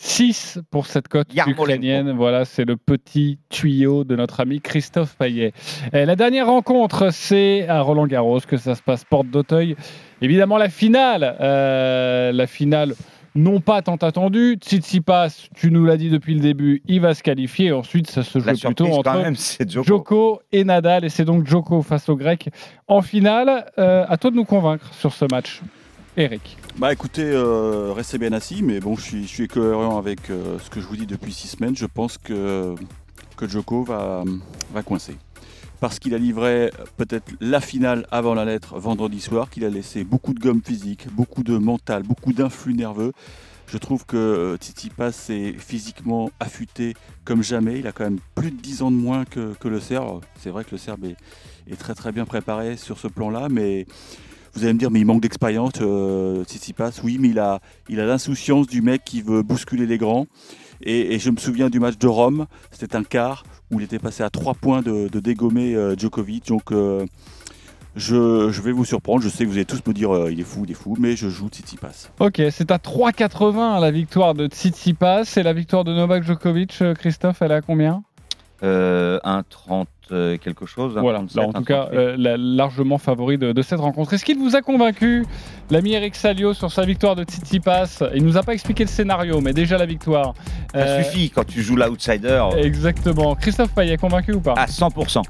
6 pour cette cote ukrainienne. Voilà, c'est le petit tuyau de notre ami Christophe Payet. Et la dernière rencontre, c'est à Roland Garros que ça se passe, porte d'Auteuil. Évidemment, la finale. euh, la finale, non pas tant attendue. Tsitsipas, tu nous l'as dit depuis le début, il va se qualifier. Ensuite, ça se joue plutôt entre même, c'est Djoko. Djoko et Nadal. Et c'est donc Djoko face aux Grecs en finale. Euh, à toi de nous convaincre sur ce match. Eric. Bah écoutez, euh, restez bien assis, mais bon, je suis, cohérent avec euh, ce que je vous dis depuis six semaines. Je pense que, Joko va, va coincer. Parce qu'il a livré peut-être la finale avant la lettre vendredi soir, qu'il a laissé beaucoup de gomme physique, beaucoup de mental, beaucoup d'influx nerveux. Je trouve que euh, Tsitsipas est physiquement affûté comme jamais. Il a quand même plus de 10 ans de moins que, le Serbe. C'est vrai que le Serbe est très très bien préparé sur ce plan-là, mais vous allez me dire, mais il manque d'expérience, euh, Tsitsipas. Oui, mais il a, il a l'insouciance du mec qui veut bousculer les grands. Et, je me souviens du match de Rome, c'était un quart où il était passé à 3 points de, dégommer euh, Djokovic. Donc euh, je, je vais vous surprendre. Je sais que vous allez tous me dire, euh, il est fou, il est fou, mais je joue Tsitsipas. Ok, c'est à 3,80 la victoire de Tsitsipas et la victoire de Novak Djokovic. Christophe, elle est à combien? Euh, 1,30 euh, quelque chose. Voilà, 1,37, là, en tout cas, 1,38. euh, la- largement favori de, de cette rencontre. Est-ce qu'il vous a convaincu, l'ami Eric Salio, sur sa victoire de Tsitsipas Il nous a pas expliqué le scénario, mais déjà la victoire. Ça Euh, suffit quand tu joues l'outsider. Exactement. Christophe Payet, convaincu ou pas? À 100%.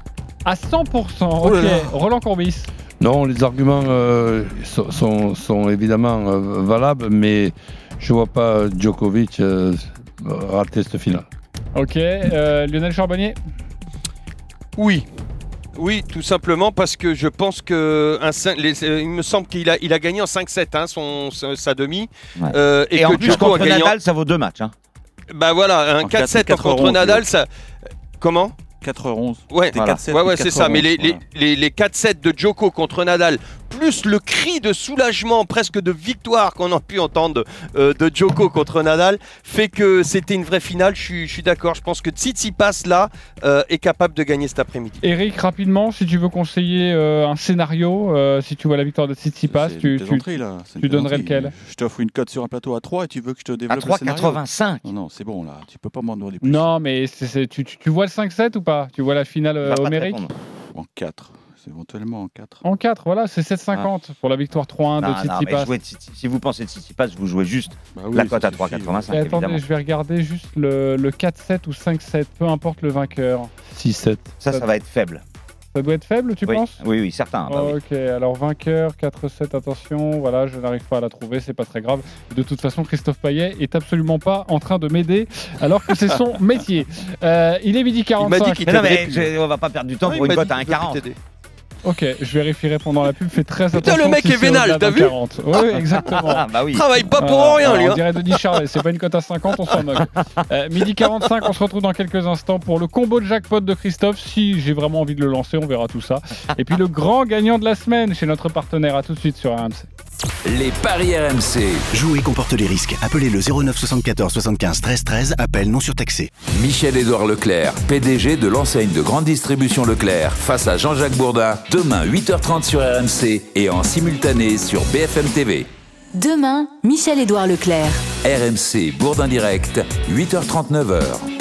À 100%, Oh là ok. là. Roland Courbis. Non, les arguments euh, sont, sont- sont évidemment euh, valables, mais je vois pas Djokovic euh, rater cette finale. Ok. euh, Lionel Charbonnier Oui. Oui, tout simplement parce que je pense que un les- euh, il me semble qu'il a, il a gagné en 5-7 hein, son, sa, sa demi. Ouais. Euh, Et, et, en que plus, Djoko a contre en- Nadal, ça vaut deux matchs. hein. Bah voilà, un En 4-7 4, contre 4-11, Nadal, oui. ça. Comment? 4-11. Ouais, voilà. 4-7 ouais, ou ouais, c'est ça. Mais les, 4-11, les, les, les 4-7 de Djoko contre Nadal, plus le cri de soulagement, presque de victoire qu'on a pu entendre euh, de Djoko contre Nadal, fait que c'était une vraie finale. Je suis, je suis d'accord. Je pense que Tsitsipas, là, euh, est capable de gagner cet après-midi. Eric, rapidement, si tu veux conseiller euh, un scénario, euh, si tu vois la victoire de Tsitsipas, tu, tu, là. Donnerais lequel? Je t'offre une cote sur un plateau à 3 et tu veux que je te développe À le scénario 3,85. Non, non, c'est bon là. Tu peux pas m'en demander plus. Non, mais c'est- c'est- tu, tu- tu vois le 5-7 ou pas? Tu vois la finale euh, homérique. En 4. C'est éventuellement en 4. En 4, voilà, c'est 7,50 pour la victoire 3-1 Non, de jouez Tsitsi- si vous pensez Tsitsipas, vous jouez juste Bah oui, la cote à suffit, 3,85 Et attendez, évidemment. je vais regarder juste le, le 4-7 ou 5-7, peu importe le vainqueur. 6-7. Ça, ça va être faible. Ça doit être faible, tu oui. penses? Oui, oui, certain. bah oui. Ok, alors vainqueur, 4-7, attention, voilà, je n'arrive pas à la trouver, c'est pas très grave. De toute façon, Christophe Payet est absolument pas en train de m'aider, alors que c'est son métier. Euh, il est midi 45. Il m'a dit qu'il Mais non, mais t'aiderait plus. je- on va pas perdre du temps pour une cote à qu'il peut 1,40. Ok, je vérifierai pendant la pub. Fais très attention. Putain, le mec si est vénal, t'as vu 40. Oui, exactement. Ah, bah oui. Travaille pas pour rien, lui. On hein. dirait Denis Charlet, c'est pas une cote à 50, on s'en moque. Euh, midi 45, on se retrouve dans quelques instants pour le combo de jackpot de Christophe. Si j'ai vraiment envie de le lancer, on verra tout ça. Et puis le grand gagnant de la semaine chez notre partenaire. À tout de suite sur RMC. Les paris RMC. Jouer comporte les risques. Appelez le 09 74 75 13 13. Appel non surtaxé. Michel-Édouard Leclerc, PDG de l'enseigne de grande distribution Leclerc, face à Jean-Jacques Bourdin, demain 8h30 sur RMC et en simultané sur BFM TV. Demain, Michel-Édouard Leclerc. RMC Bourdin Direct, 8h39h.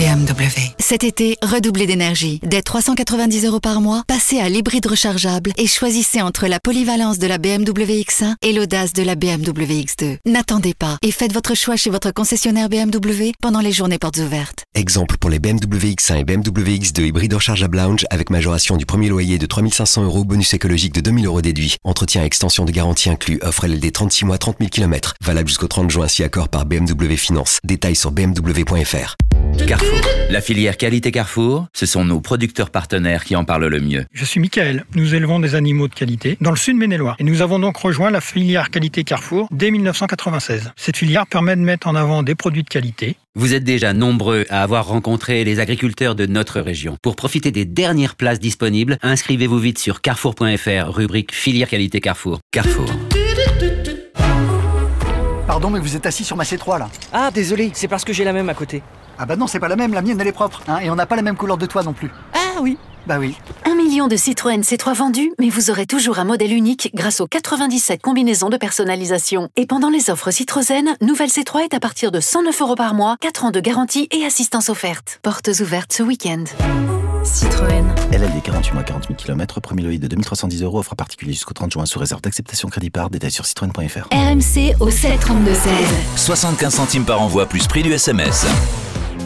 BMW. Cet été, redoublez d'énergie. Dès 390 euros par mois, passez à l'hybride rechargeable et choisissez entre la polyvalence de la BMW X1 et l'audace de la BMW X2. N'attendez pas et faites votre choix chez votre concessionnaire BMW pendant les journées portes ouvertes. Exemple pour les BMW X1 et BMW X2 hybride rechargeable lounge avec majoration du premier loyer de 3500 euros, bonus écologique de 2000 euros déduit. Entretien et extension de garantie inclus. Offre LLD 36 mois, 30 000 km. Valable jusqu'au 30 juin si accord par BMW Finance. Détails sur bmw.fr. Carrefour. La filière qualité Carrefour, ce sont nos producteurs partenaires qui en parlent le mieux. Je suis Michael. Nous élevons des animaux de qualité dans le sud Maine-et-Loire. Et nous avons donc rejoint la filière qualité Carrefour dès 1996. Cette filière permet de mettre en avant des produits de qualité. Vous êtes déjà nombreux à avoir rencontré les agriculteurs de notre région. Pour profiter des dernières places disponibles, inscrivez-vous vite sur carrefour.fr, rubrique filière qualité Carrefour. Carrefour. Pardon, mais vous êtes assis sur ma C3 là. Ah, désolé, c'est parce que j'ai la même à côté. Ah bah non, c'est pas la même, la mienne elle est propre. hein, et on n'a pas la même couleur de toit non plus. Ah oui. Bah oui. Un million de Citroën C3 vendus, mais vous aurez toujours un modèle unique grâce aux 97 combinaisons de personnalisation. Et pendant les offres Citroën, nouvelle C3 est à partir de 109 euros par mois, 4 ans de garantie et assistance offerte. Portes ouvertes ce week-end. Citroën. LLD 48 mois 40 000 km, premier loyer de 2310 euros, offre particulier jusqu'au 30 juin sous réserve d'acceptation crédit par détail sur citroën.fr. RMC au 732 16. 75 centimes par envoi plus prix du SMS.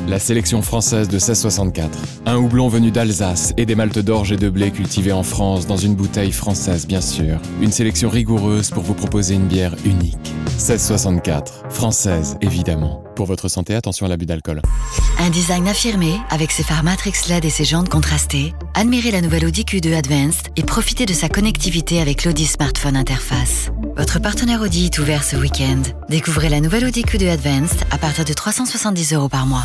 La sélection française de 1664. Un houblon venu d'Alsace et des maltes d'orge et de blé cultivés en France dans une bouteille française bien sûr. Une sélection rigoureuse pour vous proposer une bière unique. 1664. Française évidemment. Pour votre santé, attention à l'abus d'alcool. Un design affirmé avec ses phares Matrix LED et ses jantes contrastées. Admirez la nouvelle Audi Q2 Advanced et profitez de sa connectivité avec l'Audi Smartphone Interface. Votre partenaire Audi est ouvert ce week-end. Découvrez la nouvelle Audi Q2 Advanced à partir de 370 euros par mois.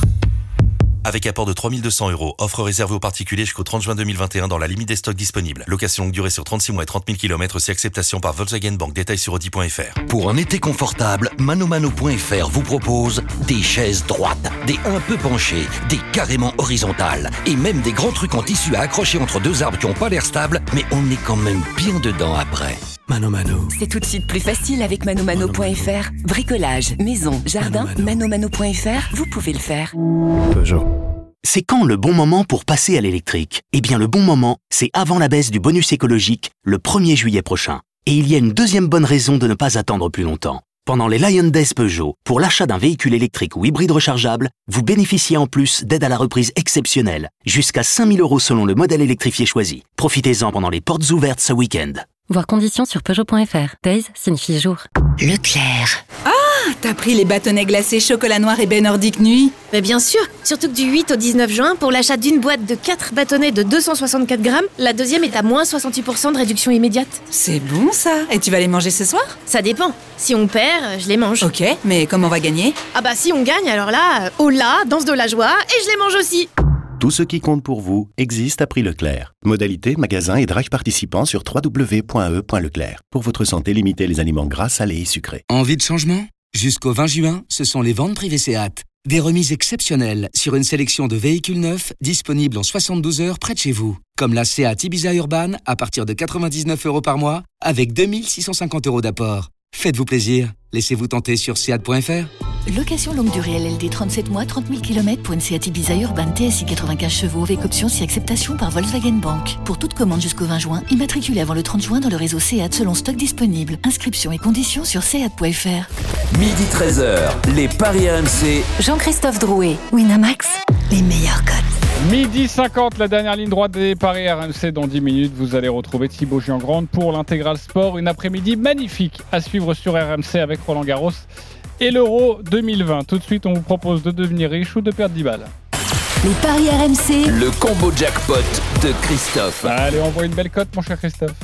Avec apport de 3200 euros, offre réservée aux particuliers jusqu'au 30 juin 2021 dans la limite des stocks disponibles. Location longue durée sur 36 mois et 30 000 km si acceptation par Volkswagen Bank. Détails sur Audi.fr. Pour un été confortable, manomano.fr vous propose des chaises droites, des un peu penchées, des carrément horizontales et même des grands trucs en tissu à accrocher entre deux arbres qui n'ont pas l'air stables, mais on est quand même bien dedans après. Mano Mano. C'est tout de suite plus facile avec manomano.fr. Bricolage, maison, jardin, manomano.fr, vous pouvez le faire. Peugeot. C'est quand le bon moment pour passer à l'électrique? Eh bien le bon moment, c'est avant la baisse du bonus écologique, le 1er juillet prochain. Et il y a une deuxième bonne raison de ne pas attendre plus longtemps. Pendant les Lion Days Peugeot, pour l'achat d'un véhicule électrique ou hybride rechargeable, vous bénéficiez en plus d'aide à la reprise exceptionnelle, jusqu'à 5000 euros selon le modèle électrifié choisi. Profitez-en pendant les portes ouvertes ce week-end. Voir conditions sur Peugeot.fr. Days signifie jour. Leclerc. Ah T'as pris les bâtonnets glacés chocolat noir et baie nordique nuit Mais bien sûr Surtout que du 8 au 19 juin, pour l'achat d'une boîte de 4 bâtonnets de 264 grammes, la deuxième est à moins 68% de réduction immédiate. C'est bon ça Et tu vas les manger ce soir? Ça dépend. Si on perd, je les mange. Ok, mais comment on va gagner? Ah bah si on gagne, alors là, euh, oh là, danse de la joie, et je les mange aussi Tout ce qui compte pour vous existe à prix Leclerc. Modalité, magasin et drive participants sur www.e.leclerc. Pour votre santé, limitez les aliments gras, salés et sucrés. Envie de changement? Jusqu'au 20 juin, ce sont les ventes privées Seat. Des remises exceptionnelles sur une sélection de véhicules neufs disponibles en 72 heures près de chez vous. Comme la Seat Ibiza Urban à partir de 99 euros par mois avec 2650 euros d'apport. Faites-vous plaisir. Laissez-vous tenter sur seat.fr. Location longue durée LLD 37 mois, 30 000 km pour une Seat Ibiza Urban TSI 95 chevaux avec option si acceptation par Volkswagen Bank. Pour toute commande jusqu'au 20 juin, immatriculé avant le 30 juin dans le réseau Seat selon stock disponible. Inscription et conditions sur seat.fr. Midi 13h, les Paris RMC. Jean-Christophe Drouet, Winamax, les meilleurs codes. Midi 50, la dernière ligne droite des Paris RMC. Dans 10 minutes, vous allez retrouver Thibaut Giangrande pour l'intégral sport. Une après-midi magnifique à suivre sur RMC avec Roland Garros et l'Euro 2020. Tout de suite, on vous propose de devenir riche ou de perdre 10 balles. Les paris RMC. Le combo jackpot de Christophe. Allez, envoie une belle cote, mon cher Christophe.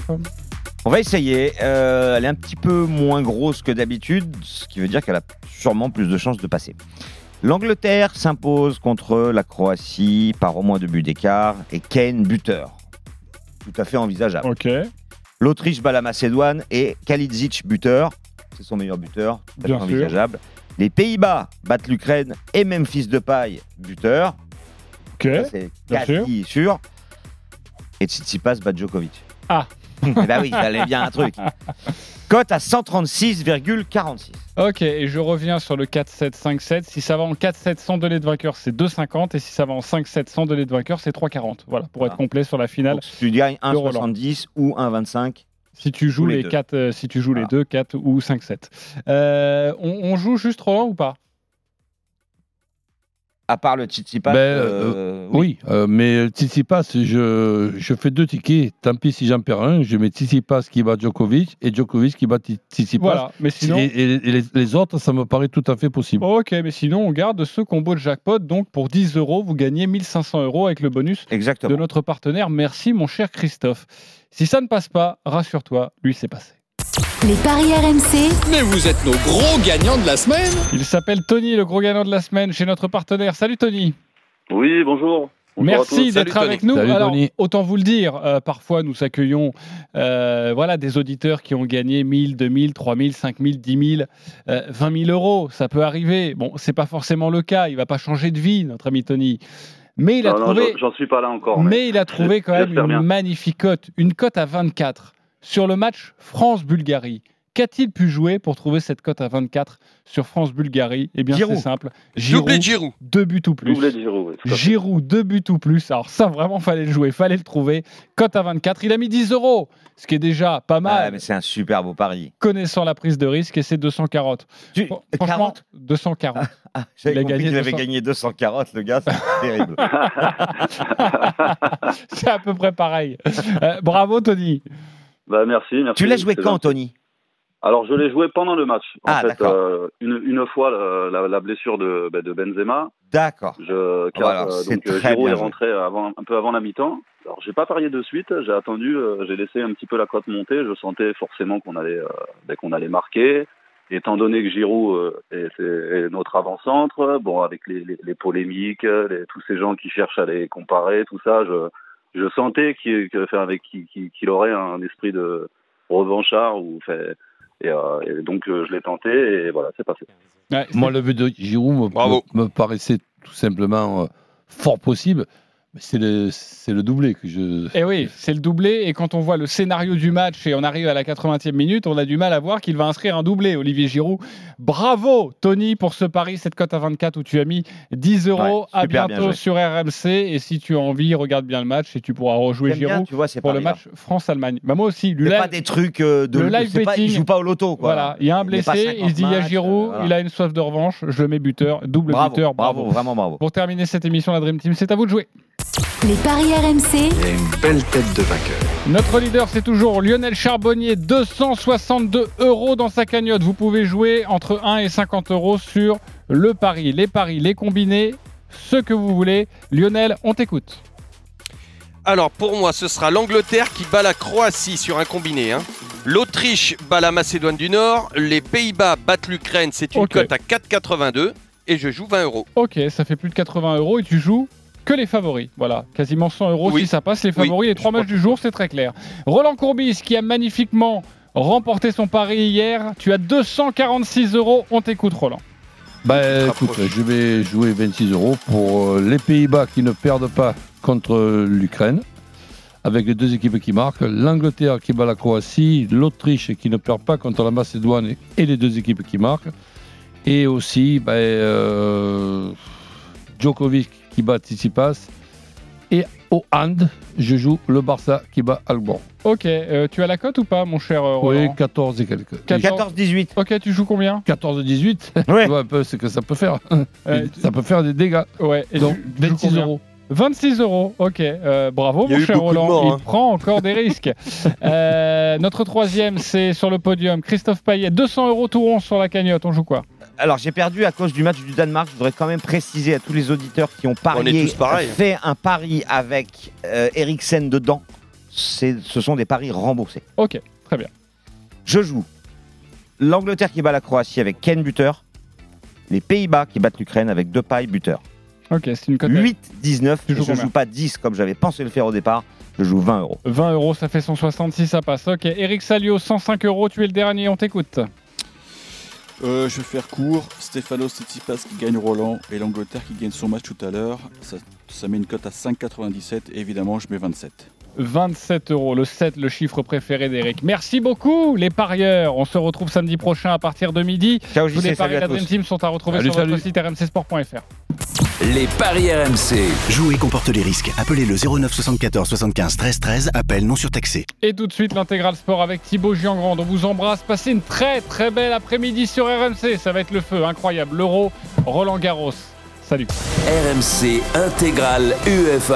On va essayer. Euh, elle est un petit peu moins grosse que d'habitude, ce qui veut dire qu'elle a sûrement plus de chances de passer. L'Angleterre s'impose contre la Croatie par au moins deux buts d'écart et Kane buteur. Tout à fait envisageable. L'Autriche bat la Macédoine et Kalidzic buteur. C'est son meilleur buteur. Tout à fait Bien sûr. envisageable. Les Pays-Bas battent l'Ukraine et Memphis Depay buteur. Ok. Ça, C'est bien quasi sûr. Et Tsitsipas bat Djokovic. Ah. Eh ben oui, il fallait bien un truc. Cote à 136,46. Ok, et je reviens sur le 4-7-5-7. Si ça va en 4-7 sans donner de vainqueur, c'est 2,50. Et si ça va en 5-7 sans donner de vainqueur, c'est 3,40. Voilà, pour être complet sur la finale. Donc, tu gagnes de Roland. 1,70 ou 1,25. Si tu joues Ou les les, deux. 4, si tu joues les deux, 4 ou 5-7. Euh, on, on joue juste Roland ou pas? À part le Tsitsipas. Ben, euh, euh, oui, euh, mais Tsitsipas, je, je fais deux tickets. Tant pis si j'en perds un, je mets Tsitsipas qui bat Djokovic et Djokovic qui bat Tsi- Tsitsipas. Voilà, mais sinon- Et, et- et les, les autres, ça me paraît tout à fait possible. Ok, mais sinon, on garde ce combo de jackpot. Donc, pour 10 euros, vous gagnez 1500 euros avec le bonus Exactement. de notre partenaire. Merci, mon cher Christophe. Si ça ne passe pas, rassure-toi, lui, c'est passé. Les paris RMC. Mais vous êtes nos gros gagnants de la semaine. Il s'appelle Tony, le gros gagnant de la semaine, chez notre partenaire. Salut, Tony. Oui, bonjour. Merci d'être avec nous. Alors, autant vous le dire, euh, parfois nous accueillons euh, voilà, des auditeurs qui ont gagné 1000, 2000, 3000, 5000, 10 000, euh, 20 000 euros. Ça peut arriver. Bon, c'est pas forcément le cas. Il va pas changer de vie, notre ami Tony. Mais il a Non, trouvé. j'en- suis pas là encore. Mais il a trouvé quand même une bien. magnifique cote, une cote à 24 sur le match France-Bulgarie. Qu'a-t-il pu jouer pour trouver cette cote à 24 sur France-Bulgarie? Eh bien, c'est Giroud. simple. Doublé de Giroud. Deux buts ou plus. Doublé de Giroud, oui. Giroud, deux buts ou plus. Alors ça, vraiment, fallait le jouer, fallait le trouver. Cote à 24. Il a mis 10 euros, ce qui est déjà pas mal. Ouais, mais c'est un super beau pari. Connaissant la prise de risque, et c'est 240. Fran- Franchement, 240. J'avais Il a compris gagné qu'il avait 200. gagné 240, le gars, c'est terrible. c'est à peu près pareil. Euh, bravo, Tony. Bah, merci, merci. tu l'as joué quand. Tony? Alors, je l'ai joué pendant le match. En Ah, fait, d'accord. euh, une, une fois la, la- la blessure de, bah, de Benzema. D'accord. Je, car, Voilà, euh, donc, euh, Giroud est rentré avant, un peu avant la mi-temps. Alors, j'ai pas parié de suite. J'ai attendu. euh, j'ai laissé un petit peu la cote monter. Je sentais forcément qu'on allait, euh, bah, qu'on allait marquer. Étant donné que Giroud euh, est, est- est notre avant-centre, bon, avec les, les, les polémiques, les- tous ces gens qui cherchent à les comparer, tout ça, je, je sentais qu'il aurait un esprit de revanchard ou fait, et, euh, et donc euh, je l'ai tenté et voilà, c'est passé. Moi, le but de Giroud me, me- me paraissait tout simplement euh, fort possible. C'est le, c'est le doublé que je. Eh oui, c'est le doublé. Et quand on voit le scénario du match et on arrive à la 80e minute, on a du mal à voir qu'il va inscrire un doublé, Olivier Giroud. Bravo, Tony, pour ce pari, cette cote à 24 où tu as mis 10 euros. Ouais, à bientôt sur RMC. Et si tu as envie, regarde bien le match et tu pourras rejouer bien, Giroud tu vois, pour le paris-là. match France-Allemagne. Bah, moi aussi. le live- pas des trucs euh, de le live c'est pas- betting. il joue pas au loto, quoi. Voilà, il y a un blessé, il se dit il y a 50 Giroud, euh, voilà. il a une soif de revanche, je le mets buteur, double Bravo, buteur, bravo. bravo, vraiment bravo. Pour terminer cette émission, la Dream Team, c'est à vous de jouer. Les paris RMC. Il y a une belle tête de vainqueur. Notre leader, c'est toujours Lionel Charbonnier, 262 euros dans sa cagnotte. Vous pouvez jouer entre 1 et 50 euros sur le pari, les paris, les combinés, ce que vous voulez. Lionel, on t'écoute. Alors pour moi, ce sera l'Angleterre qui bat la Croatie sur un combiné. hein. L'Autriche bat la Macédoine du Nord. Les Pays-Bas battent l'Ukraine. C'est une Ok. cote à 4,82 et je joue 20 euros. Ok, ça fait plus de 80 euros et tu joues que les favoris. Voilà, quasiment 100 euros Oui. si ça passe. Les Oui, favoris, les trois matchs du jour, c'est très clair. Roland Courbis qui a magnifiquement remporté son pari hier. Tu as 246 euros. On t'écoute, Roland. Bah écoute, je vais jouer 26 euros pour euh, les Pays-Bas qui ne perdent pas contre l'Ukraine, avec les deux équipes qui marquent, l'Angleterre qui bat la Croatie, l'Autriche qui ne perd pas contre la Macédoine et- et les deux équipes qui marquent, et aussi bah, euh, Djokovic qui bat Tsitsipas, et au hand, je joue le Barça qui bat Albon. Ok, euh, tu as la cote ou pas, mon cher euh, Oui, Roland 14 et quelques. 14-18. Ok, tu joues combien? 14-18 Ouais. Tu vois un peu ce que ça peut faire. Euh, ça peut faire des dégâts. Ouais, et Donc, tu- tu joues 26 combien euros. 26 euros, ok. Euh, bravo, mon cher Roland. morts, Il hein. prend encore des risques. Euh, notre troisième, c'est sur le podium. Christophe Payet, 200 euros tout rond sur la cagnotte. On joue quoi? Alors j'ai perdu à cause du match du Danemark. Je voudrais quand même préciser à tous les auditeurs qui ont On est parié, tous pareils. fait un pari avec euh, Eriksen dedans. C'est- Ce sont des paris remboursés. Ok, très bien. Je joue l'Angleterre qui bat la Croatie avec Ken buteur, les Pays-Bas qui battent l'Ukraine avec Depay buteur. Ok, c'est une cote. 8-19. Tu et joues Je combien joue pas 10 comme j'avais pensé le faire au départ. Je joue 20 euros. 20 euros, ça fait 166, ça passe. Ok, Eric Salio, 105 euros, tu es le dernier, on t'écoute. Euh, je vais faire court. Stefano Tsitsipas qui gagne Roland et l'Angleterre qui gagne son match tout à l'heure. Ça, ça met une cote à 5,97. Et évidemment, je mets 27. 27 euros, le 7, le chiffre préféré d'Eric. Merci beaucoup, les parieurs. On se retrouve samedi prochain à partir de midi. Ciao, Tous les paris de la Dream. Team sont à retrouver Salut, sur notre salut. site rmcsport.fr. Les paris RMC. Jouer comporte les risques. Appelez le 09 74 75 13 13. Appel non surtaxé. Et tout de suite, l'intégral sport avec Thibaut Giangrand. On vous embrasse. Passez une très très belle après-midi sur RMC. Ça va être le feu, incroyable. L'Euro, Roland Garros. Salut. RMC intégrale UEFA